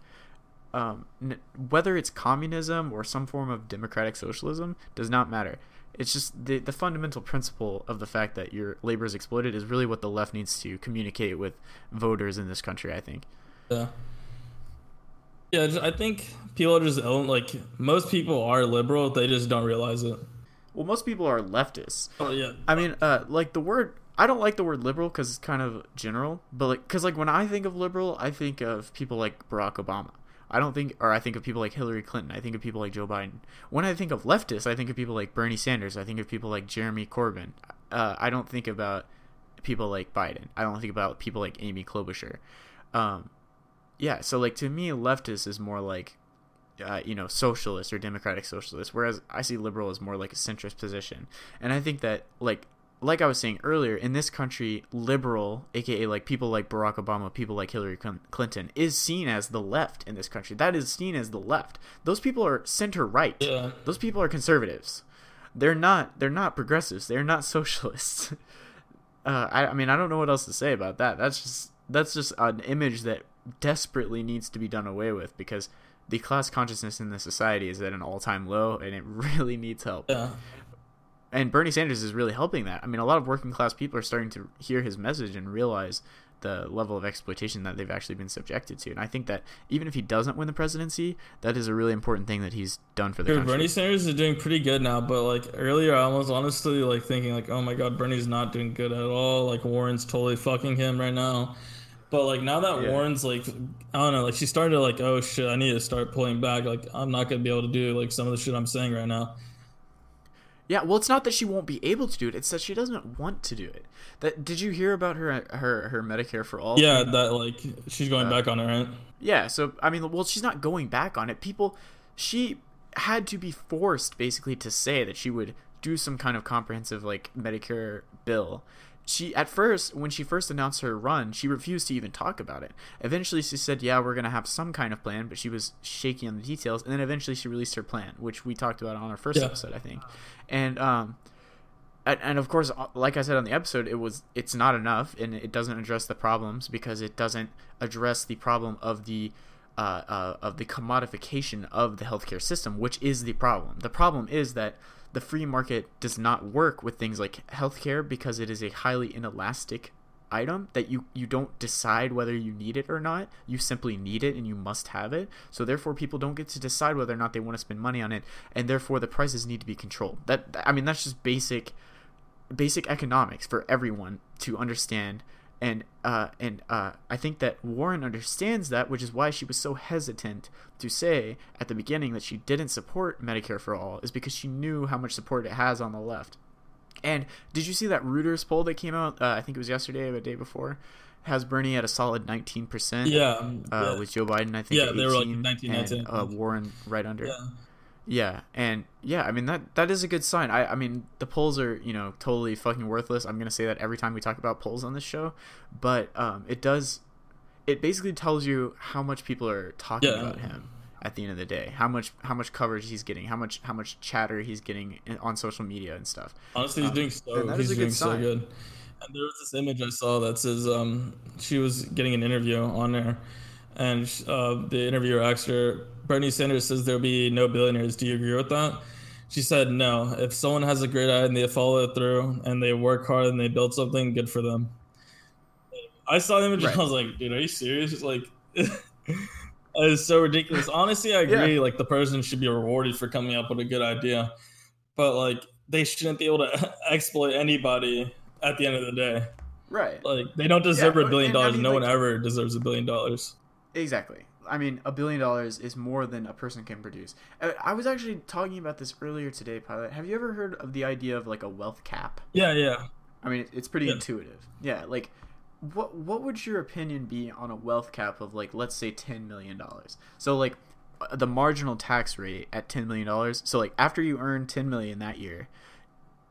Um, n- whether it's communism or some form of democratic socialism does not matter it's just the the fundamental principle of the fact that your labor is exploited is really what the left needs to communicate with voters in this country. I think. Yeah. Yeah, I think people are just like most people are liberal. They just don't realize it. Well, most people are leftists. Oh yeah. I mean, uh, like the word. I don't like the word liberal because it's kind of general, but like, because like when I think of liberal, I think of people like Barack Obama. I don't think, or I think of people like Hillary Clinton. I think of people like Joe Biden. When I think of leftists, I think of people like Bernie Sanders. I think of people like Jeremy Corbyn. Uh, I don't think about people like Biden. I don't think about people like Amy Klobuchar. Um, yeah, so like to me, leftist is more like, uh, you know, socialist or democratic socialist, whereas I see liberal as more like a centrist position. And I think that like like I was saying earlier, in this country, liberal, aka like people like Barack Obama, people like Hillary Clinton, is seen as the left in this country. That is seen as the left. Those people are center right. Yeah. Those people are conservatives. They're not. They're not progressives. They're not socialists. Uh, I, I mean, I don't know what else to say about that. That's just that's just an image that desperately needs to be done away with because the class consciousness in the society is at an all-time low and it really needs help. Yeah and Bernie Sanders is really helping that. I mean, a lot of working class people are starting to hear his message and realize the level of exploitation that they've actually been subjected to. And I think that even if he doesn't win the presidency, that is a really important thing that he's done for the Dude, country. Bernie Sanders is doing pretty good now, but like earlier, I was honestly like thinking like, oh my god, Bernie's not doing good at all. Like Warren's totally fucking him right now. But like now that yeah. Warren's like, I don't know, like she started like, oh shit, I need to start pulling back. Like I'm not gonna be able to do like some of the shit I'm saying right now. Yeah, well, it's not that she won't be able to do it; it's that she doesn't want to do it. That did you hear about her her her Medicare for all? Yeah, thing? that like she's going uh, back on it, right? Yeah, so I mean, well, she's not going back on it. People, she had to be forced basically to say that she would do some kind of comprehensive like Medicare bill she at first when she first announced her run she refused to even talk about it eventually she said yeah we're going to have some kind of plan but she was shaky on the details and then eventually she released her plan which we talked about on our first yeah. episode i think and um and, and of course uh, like i said on the episode it was it's not enough and it doesn't address the problems because it doesn't address the problem of the uh, uh, of the commodification of the healthcare system, which is the problem. The problem is that the free market does not work with things like healthcare because it is a highly inelastic item that you you don't decide whether you need it or not. You simply need it and you must have it. So therefore people don't get to decide whether or not they want to spend money on it and therefore the prices need to be controlled. That i mean that's just basic basic economics for everyone to understand and uh, and uh, I think that Warren understands that, which is why she was so hesitant to say at the beginning that she didn't support Medicare for all, is because she knew how much support it has on the left. And did you see that Reuters poll that came out? Uh, I think it was yesterday or the day before. Has Bernie at a solid 19%. Yeah. Uh, yeah. With Joe Biden, I think. Yeah, they were like 18, 19, and, 19. uh, Warren right under. Yeah. Yeah, and yeah, I mean that that is a good sign. I I mean the polls are you know totally fucking worthless. I'm gonna say that every time we talk about polls on this show, but um, it does, it basically tells you how much people are talking Yeah. about him at the end of the day. How much how much coverage he's getting, how much how much chatter he's getting in, on social media and stuff. Honestly, he's Um, doing so. and that is he's doing so sign. good. And there was this image I saw that says um, she was getting an interview on there, and uh, the interviewer asked her, "Bernie Sanders says there'll be no billionaires. Do you agree with that?" She said, "No. If someone has a great idea and they follow it through and they work hard and they build something, good for them." I saw the image Right. and I was like, "Dude, are you serious?" It's like. It's so ridiculous. Honestly, I agree. Like the person should be rewarded for coming up with a good idea, but like they shouldn't be able to exploit anybody at the end of the day. Right. Like they don't deserve Yeah, a billion and I dollars. mean, no like- one ever deserves a billion dollars. Exactly. I mean, a billion dollars is more than a person can produce. Uh, I was actually talking about this earlier today, Pilot. Have you ever heard of the idea of like a wealth cap? Yeah, yeah. I mean, it's pretty Yeah. intuitive. Yeah, like what what would your opinion be on a wealth cap of like let's say 10 million dollars? So like uh, the marginal tax rate at 10 million dollars. So like after you earn 10 million that year,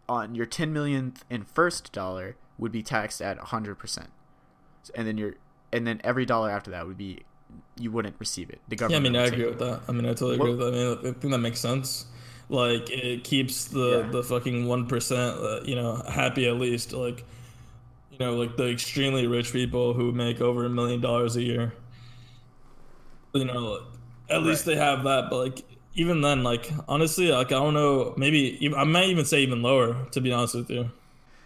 on your 10 millionth and first dollar would be taxed at 100%. And then your and then every dollar after that would be you wouldn't receive it. The government. Yeah, I mean, I agree it. with that. I mean, I totally agree with that. I mean, I think that makes sense. Like, it keeps the Yeah. the fucking one percent, uh, you know, happy at least. Like, you know, like the extremely rich people who make over a million dollars a year. You know, at least they have that. But like, even then, like, honestly, like, I don't know. Maybe I might even say even lower. To be honest with you.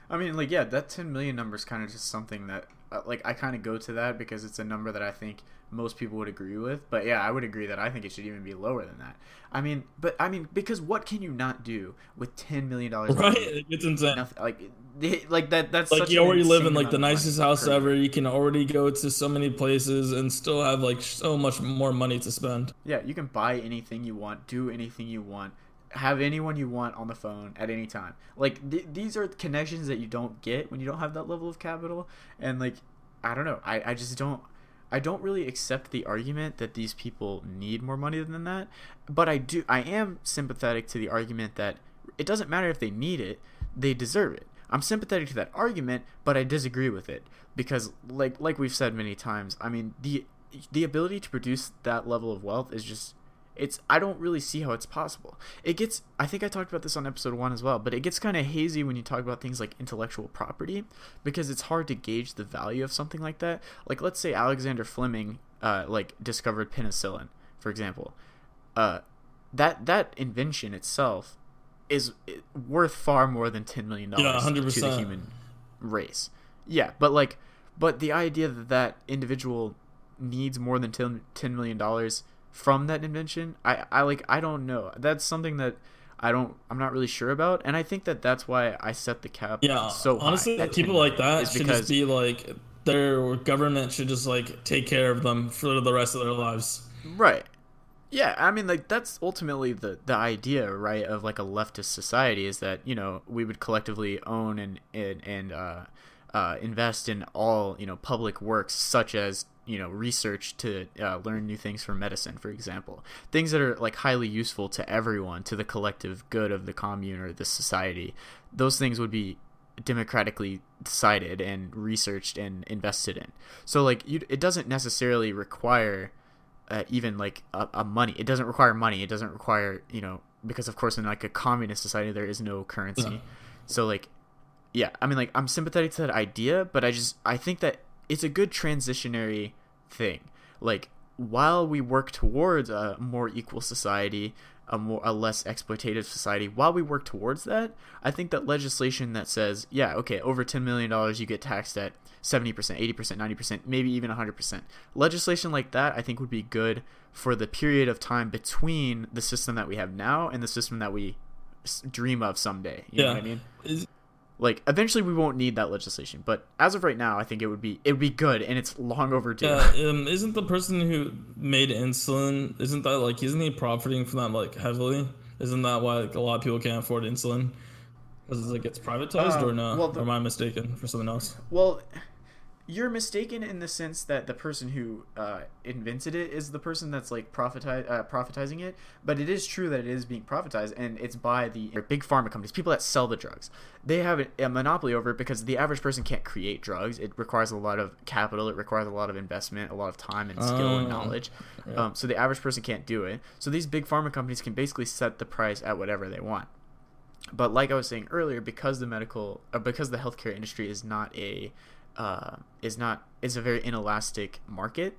I mean, like, yeah, that 10 million number is kind of just something that, uh, like, I kind of go to that because it's a number that I think most people would agree with. But yeah, I would agree that I think it should even be lower than that. I mean, but I mean, because what can you not do with 10 million dollars? Right? It's insane. Nothing, like, like that. That's like you already live in like the nicest house ever you can already go to so many places and still have like so much more money to spend Yeah, you can buy anything you want, do anything you want, have anyone you want on the phone at any time. Like th- these are connections that you don't get when you don't have that level of capital. And like, I don't know, I I just don't. I don't really accept the argument that these people need more money than that, but I do. I am sympathetic to the argument that it doesn't matter if they need it; they deserve it. I'm sympathetic to that argument, but I disagree with it because, like, like we've said many times, I mean the the ability to produce that level of wealth is just it's I don't really see how it's possible. It gets I think I talked about this on episode 1 as well, but it gets kind of hazy when you talk about things like intellectual property because it's hard to gauge the value of something like that. Like let's say Alexander Fleming uh like discovered penicillin, for example. Uh that that invention itself is worth far more than 10 million dollars Yeah, to the human race. Yeah, but like but the idea that that individual needs more than 10, $10 million from that invention, I I like I don't know. That's something that I don't I'm not really sure about and I think that that's why I set the cap yeah so honestly at people like that should because just be like their government should just like take care of them for the rest of their lives Right. Yeah, I mean like that's ultimately the the idea, right, of like a leftist society is that, you know, we would collectively own and and, and uh uh, invest in all you know public works such as you know research to uh, learn new things for medicine for example. Things that are like highly useful to everyone to the collective good of the commune or the society. Those things would be democratically decided and researched and invested in. So like you, it doesn't necessarily require uh, even like a, a money. It doesn't require money. It doesn't require you know because of course in like a communist society there is no currency. So like yeah i mean like i'm sympathetic to that idea but i just i think that it's a good transitionary thing. Like while we work towards a more equal society a more a less exploitative society while we work towards that i think that legislation that says yeah okay over 10 million dollars you get taxed at 70% 80% 90% maybe even 100% legislation like that i think would be good for the period of time between the system that we have now and the system that we dream of someday. You know Yeah. what i mean? Is- Like eventually we won't need that legislation, but as of right now, I think it would be it would be good, and it's long overdue. Yeah, um, isn't the person who made insulin? Isn't that like? Isn't he profiting from that like heavily? Isn't that why like, a lot of people can't afford insulin? Because it gets privatized Uh, or no? well, the- or am I mistaken for something else? Well, you're mistaken in the sense that the person who uh, invented it is the person that's like profiti- uh, profitizing it. But it is true that it is being profitized, and it's by the big pharma companies, people that sell the drugs. They have a, monopoly over it because the average person can't create drugs. It requires a lot of capital. It requires a lot of investment, a lot of time and skill and Oh, knowledge. yeah. Um, so the average person can't do it. So these big pharma companies can basically set the price at whatever they want but like I was saying earlier, because the medical, or because the healthcare industry is not a, uh, is not is a very inelastic market,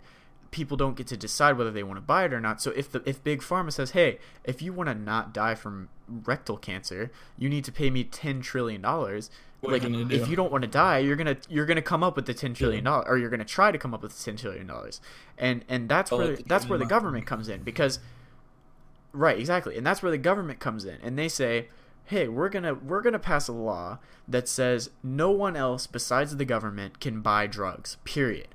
people don't get to decide whether they want to buy it or not. So if the if big pharma says, hey, if you want to not die from rectal cancer, you need to pay me ten trillion dollars. Like you if do? you don't want to die, you're gonna you're gonna come up with the ten trillion dollars, or you're gonna try to come up with the ten trillion dollars, and and that's Oh, where the that's where the government comes in because Right, exactly. And that's where the government comes in and they say, "Hey, we're to we're to pass a law that says no one else besides the government can buy drugs." Period.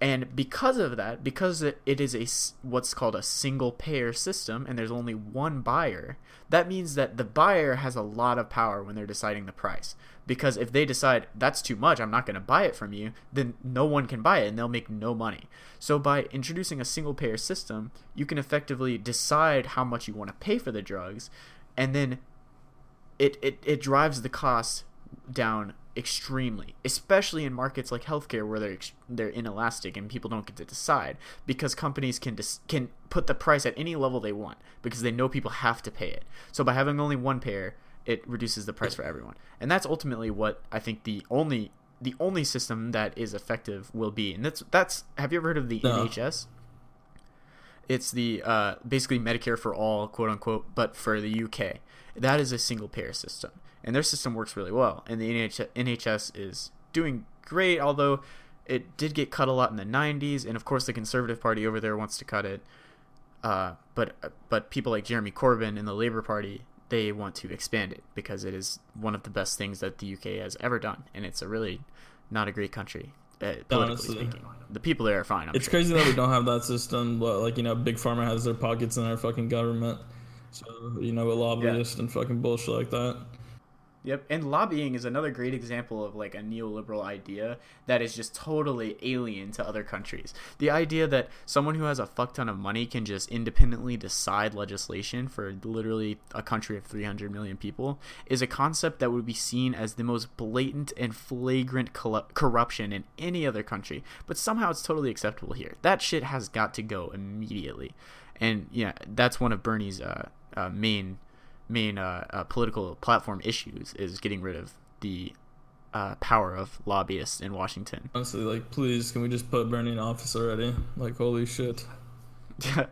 And because of that, because it, is a what's called a single payer system and there's only one buyer, that means that the buyer has a lot of power when they're deciding the price. Because if they decide that's too much, I'm not going to buy it from you, then no one can buy it and they'll make no money. So by introducing a single payer system, you can effectively decide how much you want to pay for the drugs and then it, it, it drives the cost down extremely, especially in markets like healthcare where they're they're inelastic and people don't get to decide because companies can dis- can put the price at any level they want because they know people have to pay it. So by having only one payer, it reduces the price for everyone, and that's ultimately what I think the only the only system that is effective will be. And that's that's. Have you ever heard of the No. NHS? It's the uh, basically Medicare for all, quote unquote, but for the UK. That is a single payer system, and their system works really well. And the NH- NHS is doing great, although it did get cut a lot in the 90s, and of course the Conservative Party over there wants to cut it. Uh, but but people like Jeremy Corbyn and the Labour Party they want to expand it because it is one of the best things that the UK has ever done, and it's a really not a great country uh, politically Honestly. speaking. The people there are fine. I'm It's sure. crazy that we don't have that system, but like you know, big pharma has their pockets in our fucking government. So you know, a lobbyist and fucking bullshit like that. Yep, and lobbying is another great example of like a neoliberal idea that is just totally alien to other countries. The idea that someone who has a fuck ton of money can just independently decide legislation for literally a country of 300 million people is a concept that would be seen as the most blatant and flagrant corruption in any other country, but somehow it's totally acceptable here. That shit has got to go immediately. And yeah, that's one of Bernie's uh, uh, main main uh, uh, political platform issues is getting rid of the uh, power of lobbyists in Washington. Honestly, like, please, can we just put Bernie in office already? Like, holy shit.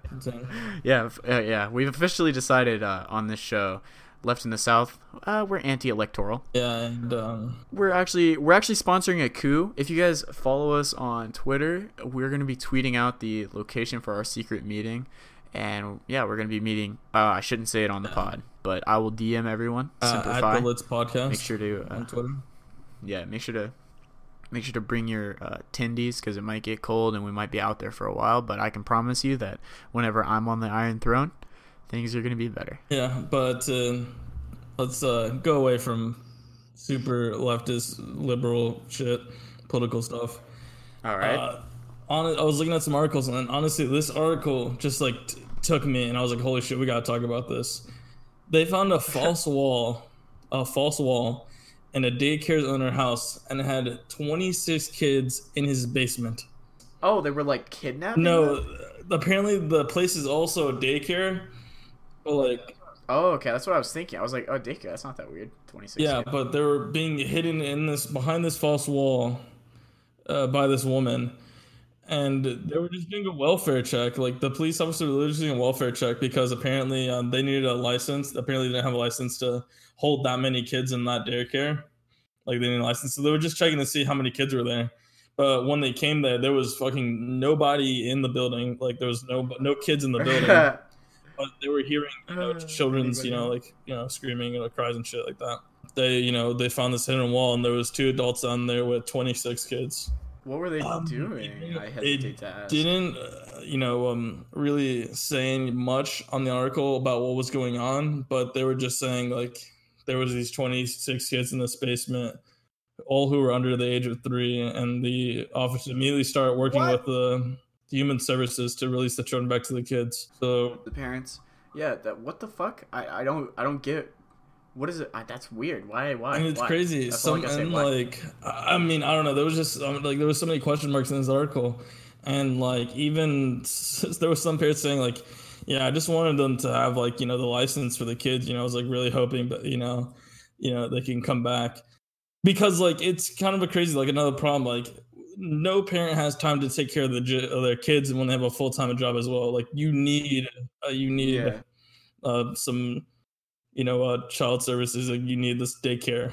Yeah, uh, yeah. We've officially decided uh, on this show, Left in the South, uh, we're anti-electoral. Yeah, and um, We're actually we're actually sponsoring a coup. If you guys follow us on Twitter, we're going to be tweeting out the location for our secret meeting. And yeah, we're going to be meeting. Uh, I shouldn't say it on the pod, but I will DM everyone. uh, at Simplify. Bullets Podcast Make sure to uh, on Twitter. yeah, make sure to make sure to bring your uh, tendies because it might get cold and we might be out there for a while. But I can promise you that whenever I'm on the Iron Throne, things are gonna be better. Yeah, but uh, let's uh, go away from super leftist liberal shit, political stuff. All right. Uh, on I was looking at some articles, and honestly, this article just like t- took me, and I was like, "Holy shit, we gotta talk about this." They found a false wall, a false wall, in a daycare's owner house, and it had 26 kids in his basement. oh, they were like kidnapped. No, them? apparently the place is also a daycare, but like Oh, okay, that's what I was thinking. I was like, oh, daycare. That's not that weird. Twenty six. Yeah, but they were being hidden in this behind this false wall uh, by this woman, and they were just doing a welfare check. Like the police officer was literally doing a welfare check because apparently um, they needed a license. Apparently, they didn't have a license to hold that many kids in that daycare. Like they needed a license, so they were just checking to see how many kids were there. But when they came there, there was fucking nobody in the building. Like there was no no kids in the building but they were hearing you know children's you know like you know screaming and cries and shit like that they you know they found this hidden wall and there was two adults on there with 26 kids. What were they Um, doing? I hesitate it to ask. Didn't uh, you know um really saying much on the article about what was going on, but they were just saying like there was these 26 kids in this basement, all who were under the age of three, and the officers immediately started working What? with the human services to release the children back to the kids. So the parents. Yeah, that what the fuck? I, I don't I don't get what is it? That's weird. Why why? Mean, it's Why? crazy. That's Some and why? like, I mean, I don't know. There was just um, like there was so many question marks in this article, and like even there was some parents saying like, yeah, I just wanted them to have like you know the license for the kids. You know, I was like really hoping, but you know, you know they can come back because like it's kind of a crazy like another problem like. No parent has time to take care of the of their kids when they have a full time job as well. Like you need, uh, you need Yeah. uh, some, you know, uh, child services. Like you need this daycare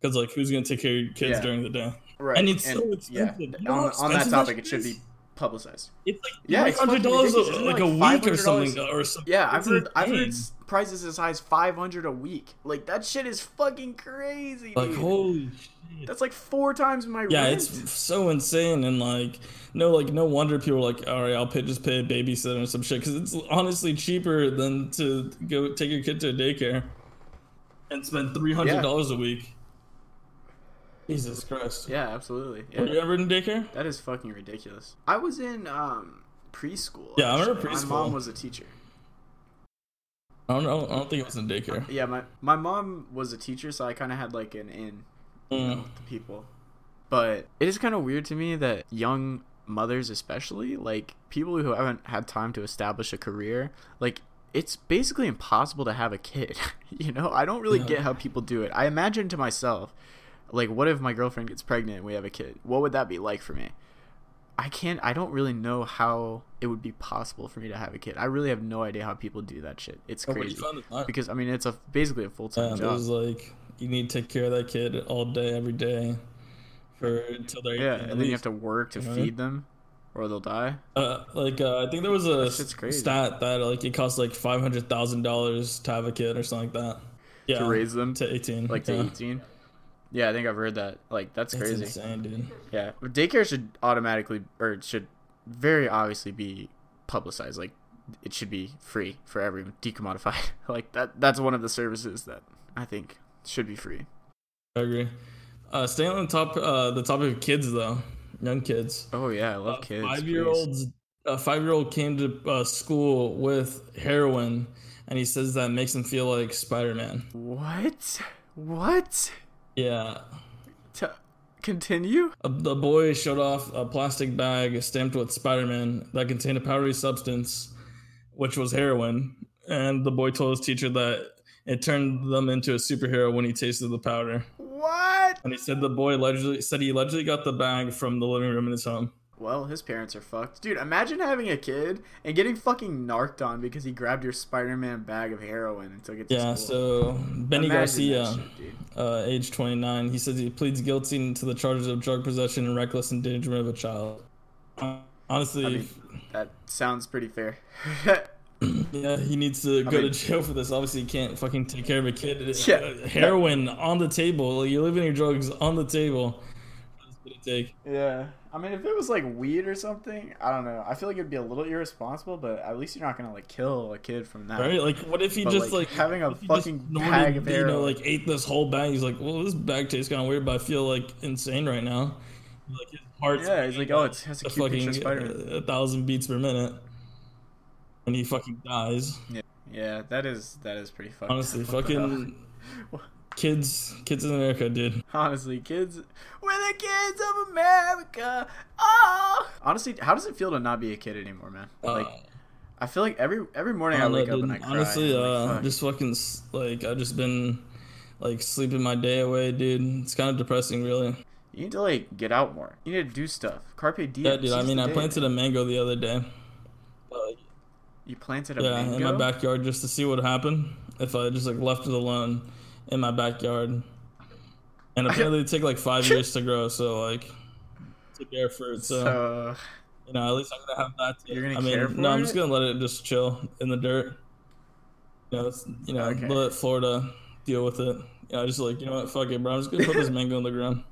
because like who's gonna take care of your kids Yeah. during the day? Right. and it's so yeah. You know on, on that topic, it should be publicized. It's like Yeah, yeah, it's hundred dollars ridiculous. Like a week or something or something. Yeah, I've heard I've heard prices as high as five hundred a week. Like that shit is fucking crazy. like dude. holy shit. That's like four times my Yeah, rent. it's so insane and like no, like no wonder people are like, all right, I'll pay just pay a babysitter or some shit because it's honestly cheaper than to go take your kid to a daycare and spend three hundred dollars a week. Jesus Christ. yeah, absolutely. Were you Yeah. ever in daycare? That is fucking ridiculous. I was in um preschool. Yeah, I remember actually. My mom was a teacher. I don't know. I don't think it was in daycare. Yeah, my my mom was a teacher, so I kind of had like an in, you know, Mm. with the people. But it is kind of weird to me that young mothers, especially like people who haven't had time to establish a career, like it's basically impossible to have a kid. you know, I don't really Yeah. get how people do it. I imagine to myself, like, what if my girlfriend gets pregnant and we have a kid? What would that be like for me? I can't. I don't really know how it would be possible for me to have a kid. I really have no idea how people do that shit. It's Oh, crazy time. because I mean it's a basically a full time Yeah, it job. was like you need to take care of that kid all day, every day, for until they're Yeah, 18 at and then you have to work to you know? feed them, or they'll die. Uh, like uh, I think there was a That stat that like it costs like five hundred thousand dollars to have a kid or something like that. Yeah, To raise them to eighteen, like to yeah. 18. Yeah, I think I've heard that. Like that's It's crazy. insane, dude. Yeah, but daycare should automatically or should very obviously be publicized. Like it should be free for everyone, decommodified. like that. That's one of the services that I think should be free. I agree. Uh, staying on the top, uh, the topic of kids though, young kids. Oh yeah, I love Uh, kids. Five year olds. A five year old came to uh, school with heroin, and he says that makes him feel like Spider Man. What? What? Yeah. To continue? A, the boy showed off a plastic bag stamped with Spider Man that contained a powdery substance, which was heroin. And the boy told his teacher that it turned them into a superhero when he tasted the powder. What? And he said the boy allegedly said he allegedly got the bag from the living room in his home. Well, his parents are fucked. Dude, imagine having a kid and getting fucking narked on because he grabbed your Spider Man bag of heroin and took it to school. Yeah, school. so Benny Imagine Garcia, shit, uh, age 29, he says he pleads guilty to the charges of drug possession and reckless endangerment of a child. Honestly, I mean, that sounds pretty fair. yeah, he needs to go mean- to jail for this. Obviously, he can't fucking take care of a kid. Yeah. Heroin on the table. You're living your drugs on the table. What's it gonna take? yeah. I mean, if it was like weed or something, I don't know. I feel like it'd be a little irresponsible, but at least you're not gonna like kill a kid from that. Right? Like, what if he But, just like, like having a what if he just fucking snorted, bag of you know, like ate this whole bag? He's like, well, this bag tastes kind of weird, but I feel like insane right now. Like his heart's Yeah, he's like, oh, at it has a a cute fucking Spider-Man. uh, a thousand beats per minute, and he fucking dies. Yeah, yeah. that is that is pretty fucking. Honestly, up. What the hell? fucking kids, kids in America, dude. Honestly, kids, we're the kids of America. Oh. Honestly, how does it feel to not be a kid anymore, man? Like, Uh, I feel like every every morning I, I wake up dude. and I cry. Honestly, uh, like, just fucking s- like I've just been like sleeping my day away, dude. It's kind of depressing, really. you need to like get out more. You need to do stuff. Carpe diem. Yeah, dude. I mean, I day. planted a mango the other day. You planted a yeah, mango. in my backyard just to see what happened if I just like left it alone in my backyard. And apparently it take like five years to grow, so like to bear fruit. So, So, you know, at least I'm gonna have that. To, You're gonna I mean, care for no, I'm just gonna let it just chill in the dirt. You know, it's, you know, Okay. let Florida deal with it. Yeah, I just like you know what, fuck it, bro. I'm just gonna put this mango in the ground.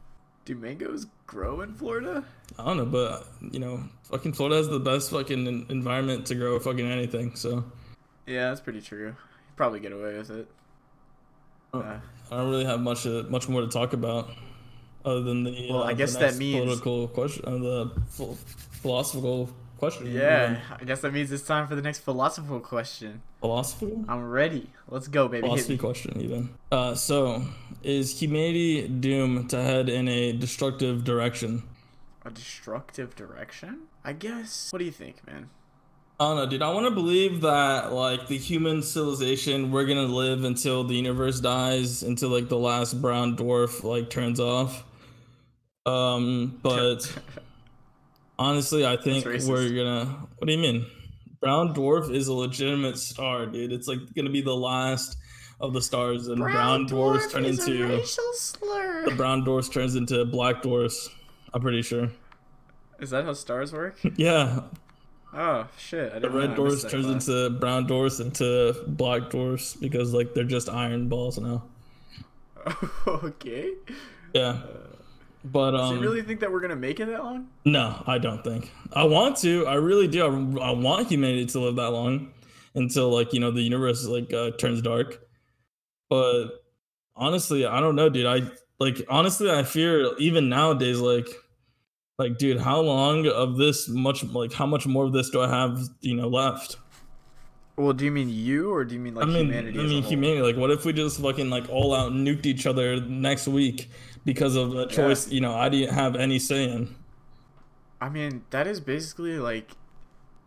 Do mangoes grow in Florida? I don't know, but you know, fucking Florida has the best fucking environment to grow fucking anything. So Yeah, that's pretty true. You'd probably get away with it. I don't really have much uh, much more to talk about, other than the Well, uh, I guess that means- political question, uh, the ph- philosophical question. yeah, I guess that means it's time for the next philosophical question. philosophical. I'm ready. Let's go, baby. Philosophy question even uh, so is humanity doomed to head in a destructive direction A destructive direction? I guess. What do you think, man? I don't know dude i want to believe that like the human civilization we're gonna live until the universe dies until like the last brown dwarf like turns off um but honestly i think we're gonna what do you mean brown dwarf is a legitimate star dude it's like gonna be the last of the stars and brown, dwarfs turn is a into racial slur. the brown dwarfs turns into black dwarfs. I'm pretty sure. Is that how stars work? Yeah, Oh shit! I the red I dwarfs missed that turns class. into brown dwarfs into black dwarfs because like they're just iron balls now. okay. Yeah, but Do um, you really think that we're gonna make it that long? no, I don't think. I want to. I really do. I, I want humanity to live that long until like you know the universe like uh, turns dark. But honestly, I don't know, dude. I like honestly, I fear even nowadays, like, like, dude, how long of this much, like, how much more of this do I have, you know, left? Well, do you mean you, or do you mean like I mean, humanity? I mean, humanity. Like, what if we just fucking like all out nuked each other next week because of a choice? You know, I didn't have any say in. I mean, that is basically like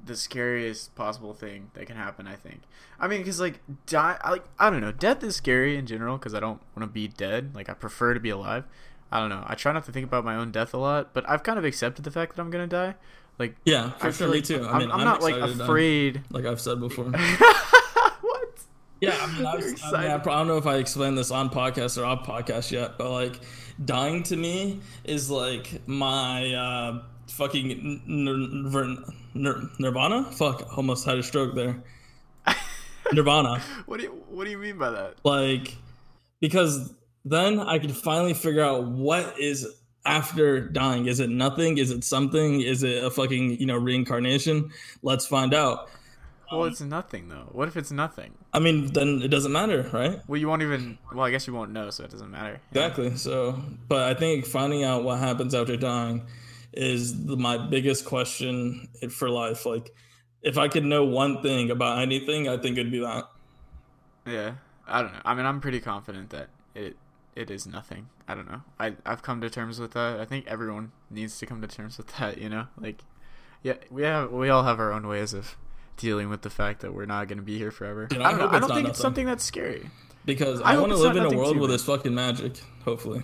the scariest possible thing that can happen. I think. I mean, because like die, like I don't know, death is scary in general because I don't want to be dead. Like I prefer to be alive. I don't know. I try not to think about my own death a lot, but I've kind of accepted the fact that I'm gonna die. Like Yeah, for I sure, feel me too. I I'm, mean, I'm I'm not like excited to die. afraid. Like I've said before. what? Yeah, I mean, I've, You're I, mean I, I don't know if I explained this on podcast or off podcast yet, but like, dying to me is like my uh, fucking nir- nir- nirvana. Fuck, almost had a stroke there. Nirvana, What do you What do you mean by that? like, because then I can finally figure out what is after dying. Is it nothing? Is it something? Is it a fucking you know reincarnation? Let's find out. Well, um, it's nothing though. What if it's nothing? I mean, then it doesn't matter, right? Well, you won't even. Well, I guess you won't know, so it doesn't matter. Yeah. Exactly. So, but I think finding out what happens after dying is the, my biggest question for life. Like, if I could know one thing about anything, I think it'd be that. Yeah, I don't know. I mean, I'm pretty confident that it it is nothing. I don't know. I I've come to terms with that. I think everyone needs to come to terms with that. You know, like yeah, we have we all have our own ways of dealing with the fact that we're not going to be here forever. Dude, I I don't know. I don't think it's something that's scary. Because I I, want to live in a world where there's fucking magic. Hopefully,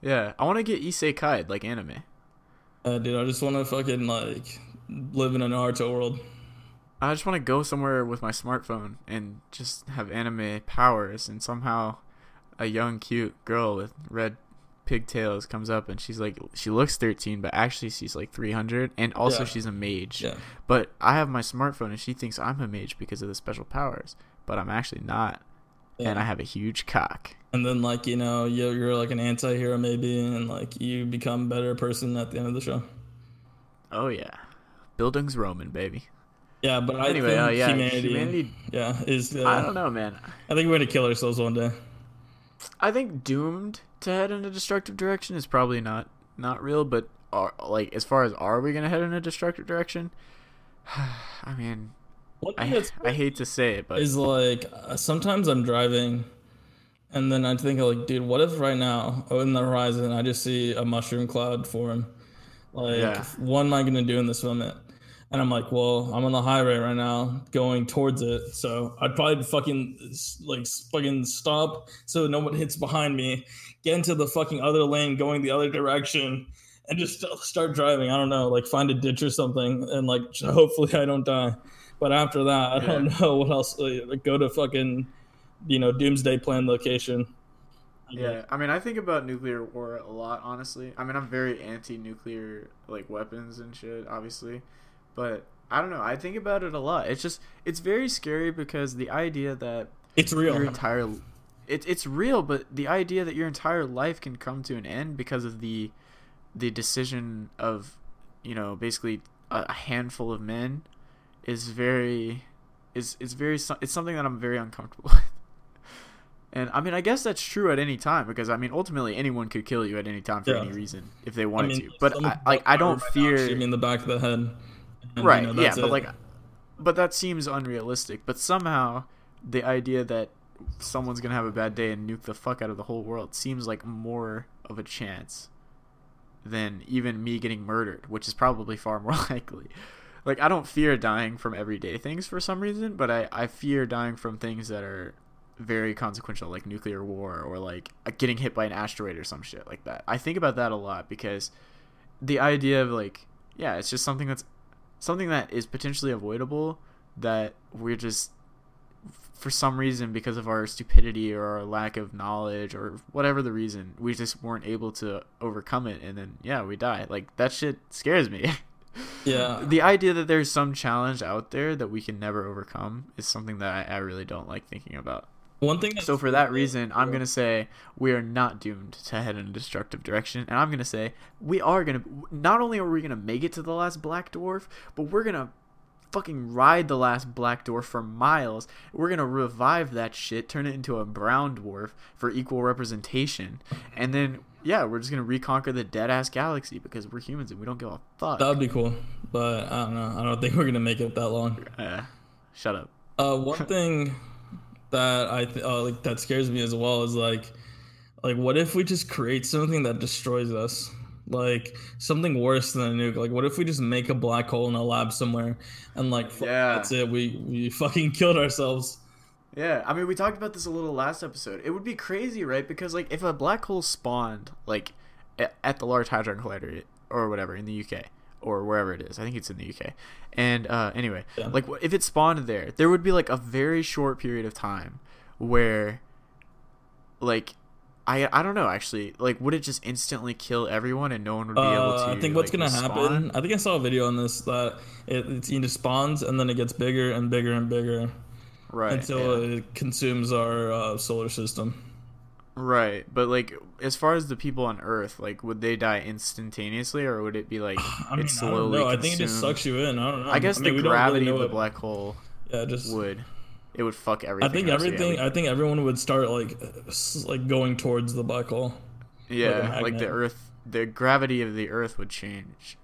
Yeah, I want to get isekai like anime. uh, dude. I just want to fucking like live in an Naruto world. I just want to go somewhere with my smartphone and just have anime powers, and somehow a young, cute girl with red pigtails comes up and she's like, she looks 13, but actually she's like 300, and also Yeah. she's a mage. Yeah. But I have my smartphone and she thinks I'm a mage because of the special powers, but I'm actually not, and I have a huge cock. And then like you know you're, you're like an anti-hero maybe, and like you become a better person at the end of the show. Oh yeah, Bildungsroman baby. Yeah, but I Anyway, think uh, yeah, humanity, humanity- yeah, is. Uh, I don't know, man. I think we're gonna kill ourselves one day. I think doomed to head in a destructive direction is probably not not real, but are, like as far as are we gonna head in a destructive direction? I mean, I, I hate to say it, but is like uh, sometimes I'm driving, and then I think like, dude, what if right now oh, in the horizon I just see a mushroom cloud form? Like, Yeah. what am I gonna do in this moment? And I'm like, well, I'm on the highway right now, going towards it. So I'd probably fucking like fucking stop so no one hits behind me, get into the fucking other lane, going the other direction, and just start driving. I don't know, like find a ditch or something, and like hopefully I don't die. But after that, I don't know what else. Like, go to fucking, you know, doomsday plan location. yeah, I mean, I think about nuclear war a lot, honestly. I mean, I'm very anti-nuclear like weapons and shit, obviously, but I don't know. I think about it a lot. It's just it's very scary because the idea that It's real. your entire it, it's real, but the idea that your entire life can come to an end because of the the decision of you know basically a, a handful of men is very is is very it's something that I'm very uncomfortable with. And I mean, I guess that's true at any time because I mean, ultimately, anyone could kill you at any time for Yeah. any reason if they wanted I mean, to. But I, like, I don't fear. me in the back of the head. And, right? you know, yeah, but it. like, but that seems unrealistic. But somehow, the idea that someone's gonna have a bad day and nuke the fuck out of the whole world seems like more of a chance than even me getting murdered, which is probably far more likely. Like, I don't fear dying from everyday things for some reason, but I, I fear dying from things that are very consequential, like nuclear war or like uh, getting hit by an asteroid or some shit like that. I think about that a lot because the idea of like, yeah, it's just something that's something that is potentially avoidable that we're just for some reason because of our stupidity or our lack of knowledge or whatever the reason we just weren't able to overcome it. And then yeah we die. Like that shit scares me. Yeah, the idea that there's some challenge out there that we can never overcome is something that I, I really don't like thinking about one thing. So for that reason i'm going to say we are not doomed to head in a destructive direction and i'm going to say we are going to not only are we going to make it to the last black dwarf but we're going to fucking ride the last black dwarf for miles we're going to revive that shit turn it into a brown dwarf for equal representation and then yeah we're just going to reconquer the dead ass galaxy because we're humans and we don't give a fuck that would be cool, but I don't know. I don't think we're gonna make it that long. uh, shut up Uh, one thing that I th- uh, like that scares me as well is like, like what if we just create something that destroys us? Like something worse than a nuke. Like what if we just make a black hole in a lab somewhere, and like fuck, Yeah. that's it. We we fucking killed ourselves. Yeah, I mean, we talked about this a little last episode. It would be crazy, right? Because like, if a black hole spawned like at the Large Hadron Collider or whatever in the UK or wherever it is, I think it's in the UK. And uh, anyway, Yeah. like if it spawned there, there would be like a very short period of time where, like, I I don't know actually, like, would it just instantly kill everyone and no one would be able Uh, to? I think what's like, gonna respawn? happen. I think I saw a video on this that it, it either spawns and then it gets bigger and bigger and bigger right? until yeah. it consumes our uh, solar system. Right, but like as far as the people on Earth, like would they die instantaneously, or would it be like I mean, I slowly? know. I think it just sucks you in. I don't know. I guess mean, the don't really gravity of the black hole Yeah, just would it would fuck everything. I think up, so yeah, everything. I think everyone would start like, like going towards the black hole. yeah, a like the. Earth, the gravity of the Earth would change,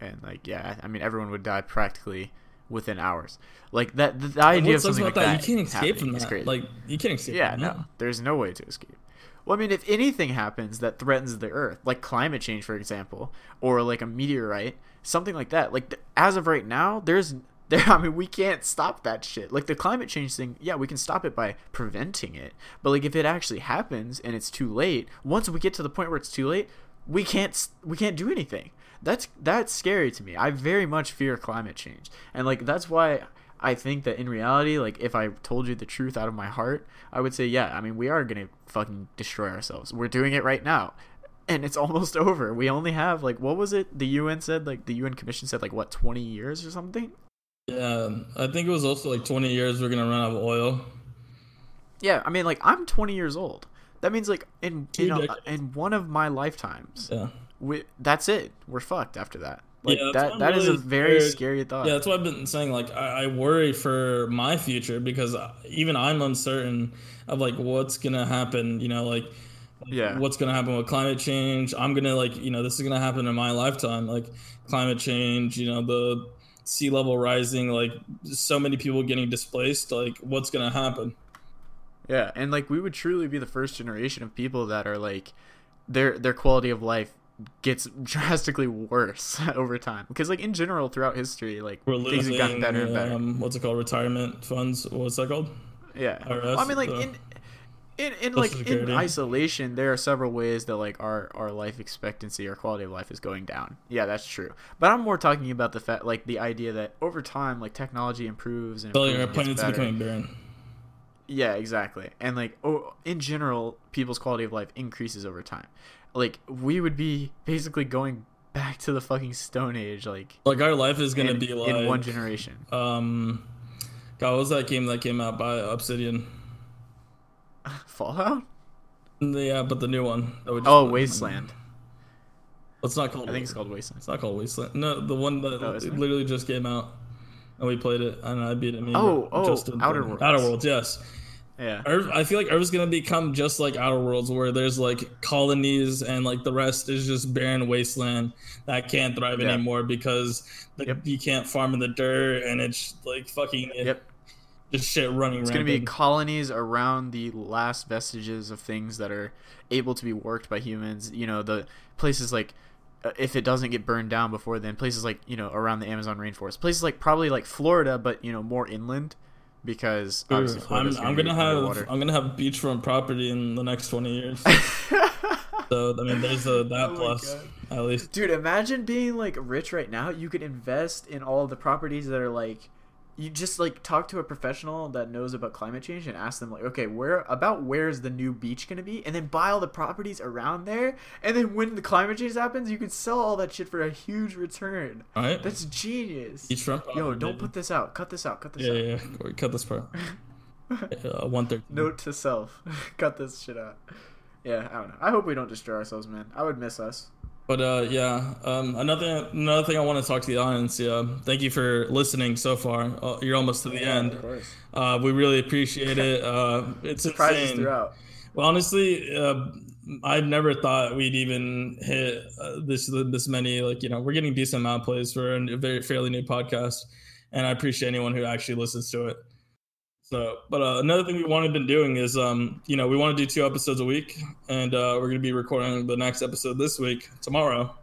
and like yeah, I mean everyone would die practically within hours. Like that, the, the idea of something like that, that, you can't escape from that. crazy. Like you can't escape. Yeah, no, there's no way to escape. Well, I mean, if anything happens that threatens the Earth, like climate change, for example, or like a meteorite, something like that, like th- as of right now, there's there. I mean, we can't stop that shit. Like the climate change thing, yeah, we can stop it by preventing it. But like if it actually happens and it's too late, once we get to the point where it's too late, we can't we can't do anything. That's that's scary to me. I very much fear climate change, and like that's why I think that in reality, like if I told you the truth out of my heart, I would say, yeah, I mean, we are gonna fucking destroy ourselves. We're doing it right now, and it's almost over. We only have like what was it? The UN said like the UN Commission said like what twenty years or something. Yeah, I think it was also like 20 years. We're gonna run out of oil. Yeah, I mean, like I'm twenty years old. That means like in in, a, in one of my lifetimes, Yeah. we, that's it. We're fucked after that. Like Yeah, that that is a very scared. scary thought. Yeah, that's what I've been saying. Like, I, I worry for my future because even I'm uncertain of like what's gonna happen. You know, like Yeah. what's gonna happen with climate change. I'm gonna like you know this is gonna happen in my lifetime. Like climate change. You know the sea level rising. Like so many people getting displaced. Like what's gonna happen? Yeah, and like we would truly be the first generation of people that are like their their quality of life gets drastically worse over time because like in general throughout history like We're things have gotten better and better. Um, what's it called? Retirement funds. What's that called? yeah. Well, I mean like in in, in like Security. in isolation there are several ways that like our our life expectancy or quality of life is going down. Yeah, that's true. But I'm more talking about the fact like the idea that over time like technology improves and So improves your and gets planet's better. becoming barren. Yeah, exactly. And like, oh, in general, people's quality of life increases over time. Like, we would be basically going back to the fucking Stone Age, like Like our life is gonna in, be like in one generation. Um, God, what was that game that came out by Obsidian? Fallout. Yeah, but the new one. that we just Oh. Wasteland. It's not called. I think it's called Wasteland. It's not called Wasteland. No, the one that Oh, literally just came out, and we played it, and I beat it. Me Oh, oh. Outer Worlds. Outer Worlds, yes. Yeah. Earth, I feel like Earth's gonna become just like Outer Worlds, where there's like colonies and like the rest is just barren wasteland that can't thrive Yeah. anymore because the, Yep. you can't farm in the dirt and it's like fucking Yep. just shit running. Around. It's going to be colonies around the last vestiges of things that are able to be worked by humans. You know, the places like uh, if it doesn't get burned down before then, places like, you know, around the Amazon rainforest. Places like probably like Florida but, you know, more inland because obviously I'm, Florida's I'm gonna have underwater. I'm gonna have beachfront property in the next 20 years. so I mean, there's a that Oh plus at least. Dude, imagine being like rich right now. You could invest in all the properties that are like you just like talk to a professional that knows about climate change and ask them like, okay, where about where's the new beach gonna be, and then buy all the properties around there, and then when the climate change happens, you could sell all that shit for a huge return. All right. That's genius. Beachfront. Yo, property, don't put this out. Cut this out. Cut this Yeah, out. yeah, yeah. Cut this part. uh, one thirty. Note to self: cut this shit out. Yeah, I don't know. I hope we don't destroy ourselves, man. I would miss us. But uh, yeah, um, another another thing I want to talk to the audience. Yeah, thank you for listening so far. Uh, you're almost to the end. Of course. Uh, we really appreciate it. Uh, it's Prizes insane. throughout. Well, honestly, uh, I never thought we'd even hit uh, this this many. Like you know, we're getting decent amount of plays for a very fairly new podcast, and I appreciate anyone who actually listens to it. So, but uh, another thing we wanted been doing is, um, you know, we want to do two episodes a week, and uh, we're going to be recording the next episode this week tomorrow.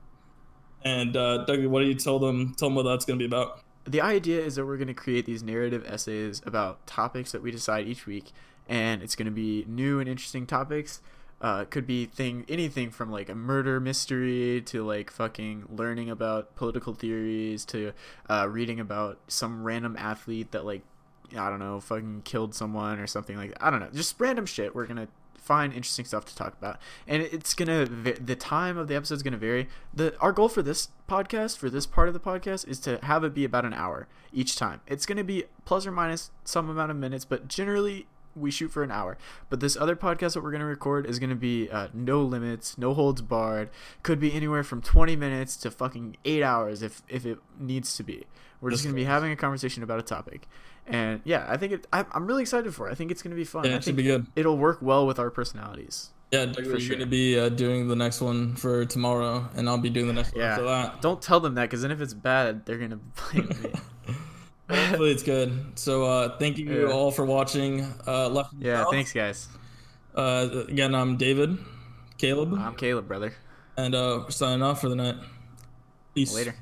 And uh, Doug, what do you tell them? Tell them what that's going to be about. the idea is that we're going to create these narrative essays about topics that we decide each week and it's going to be new and interesting topics uh, could be thing anything from like a murder mystery to like fucking learning about political theories to uh, reading about some random athlete that like I don't know fucking killed someone or something like that. I don't know. Just random shit we're gonna find interesting stuff to talk about. And it's gonna the time of the episode is gonna vary. The our goal for this podcast for this part of the podcast is to have it be about an hour each time. It's gonna be plus or minus some amount of minutes but generally we shoot for an hour. But this other podcast that we're gonna record is gonna be uh, no limits no holds barred. Could be anywhere from 20 minutes to fucking eight hours if if it needs to be. We're just gonna be having a conversation about a topic and yeah i think it I, i'm really excited for it i think it's gonna be fun Yeah, it should be good. It'll work well with our personalities Yeah, Doug, For you're sure. going to be uh, doing the next one for tomorrow, and I'll be doing the next one Yeah. after that. Don't tell them that, because then if it's bad, they're gonna blame me. Hopefully it's good. So uh, thank you Yeah. all for watching. Uh, Left. yeah, South. thanks, guys. Uh, again, I'm David, Caleb, I'm Caleb, brother. and uh, signing off for the night. Peace. Later.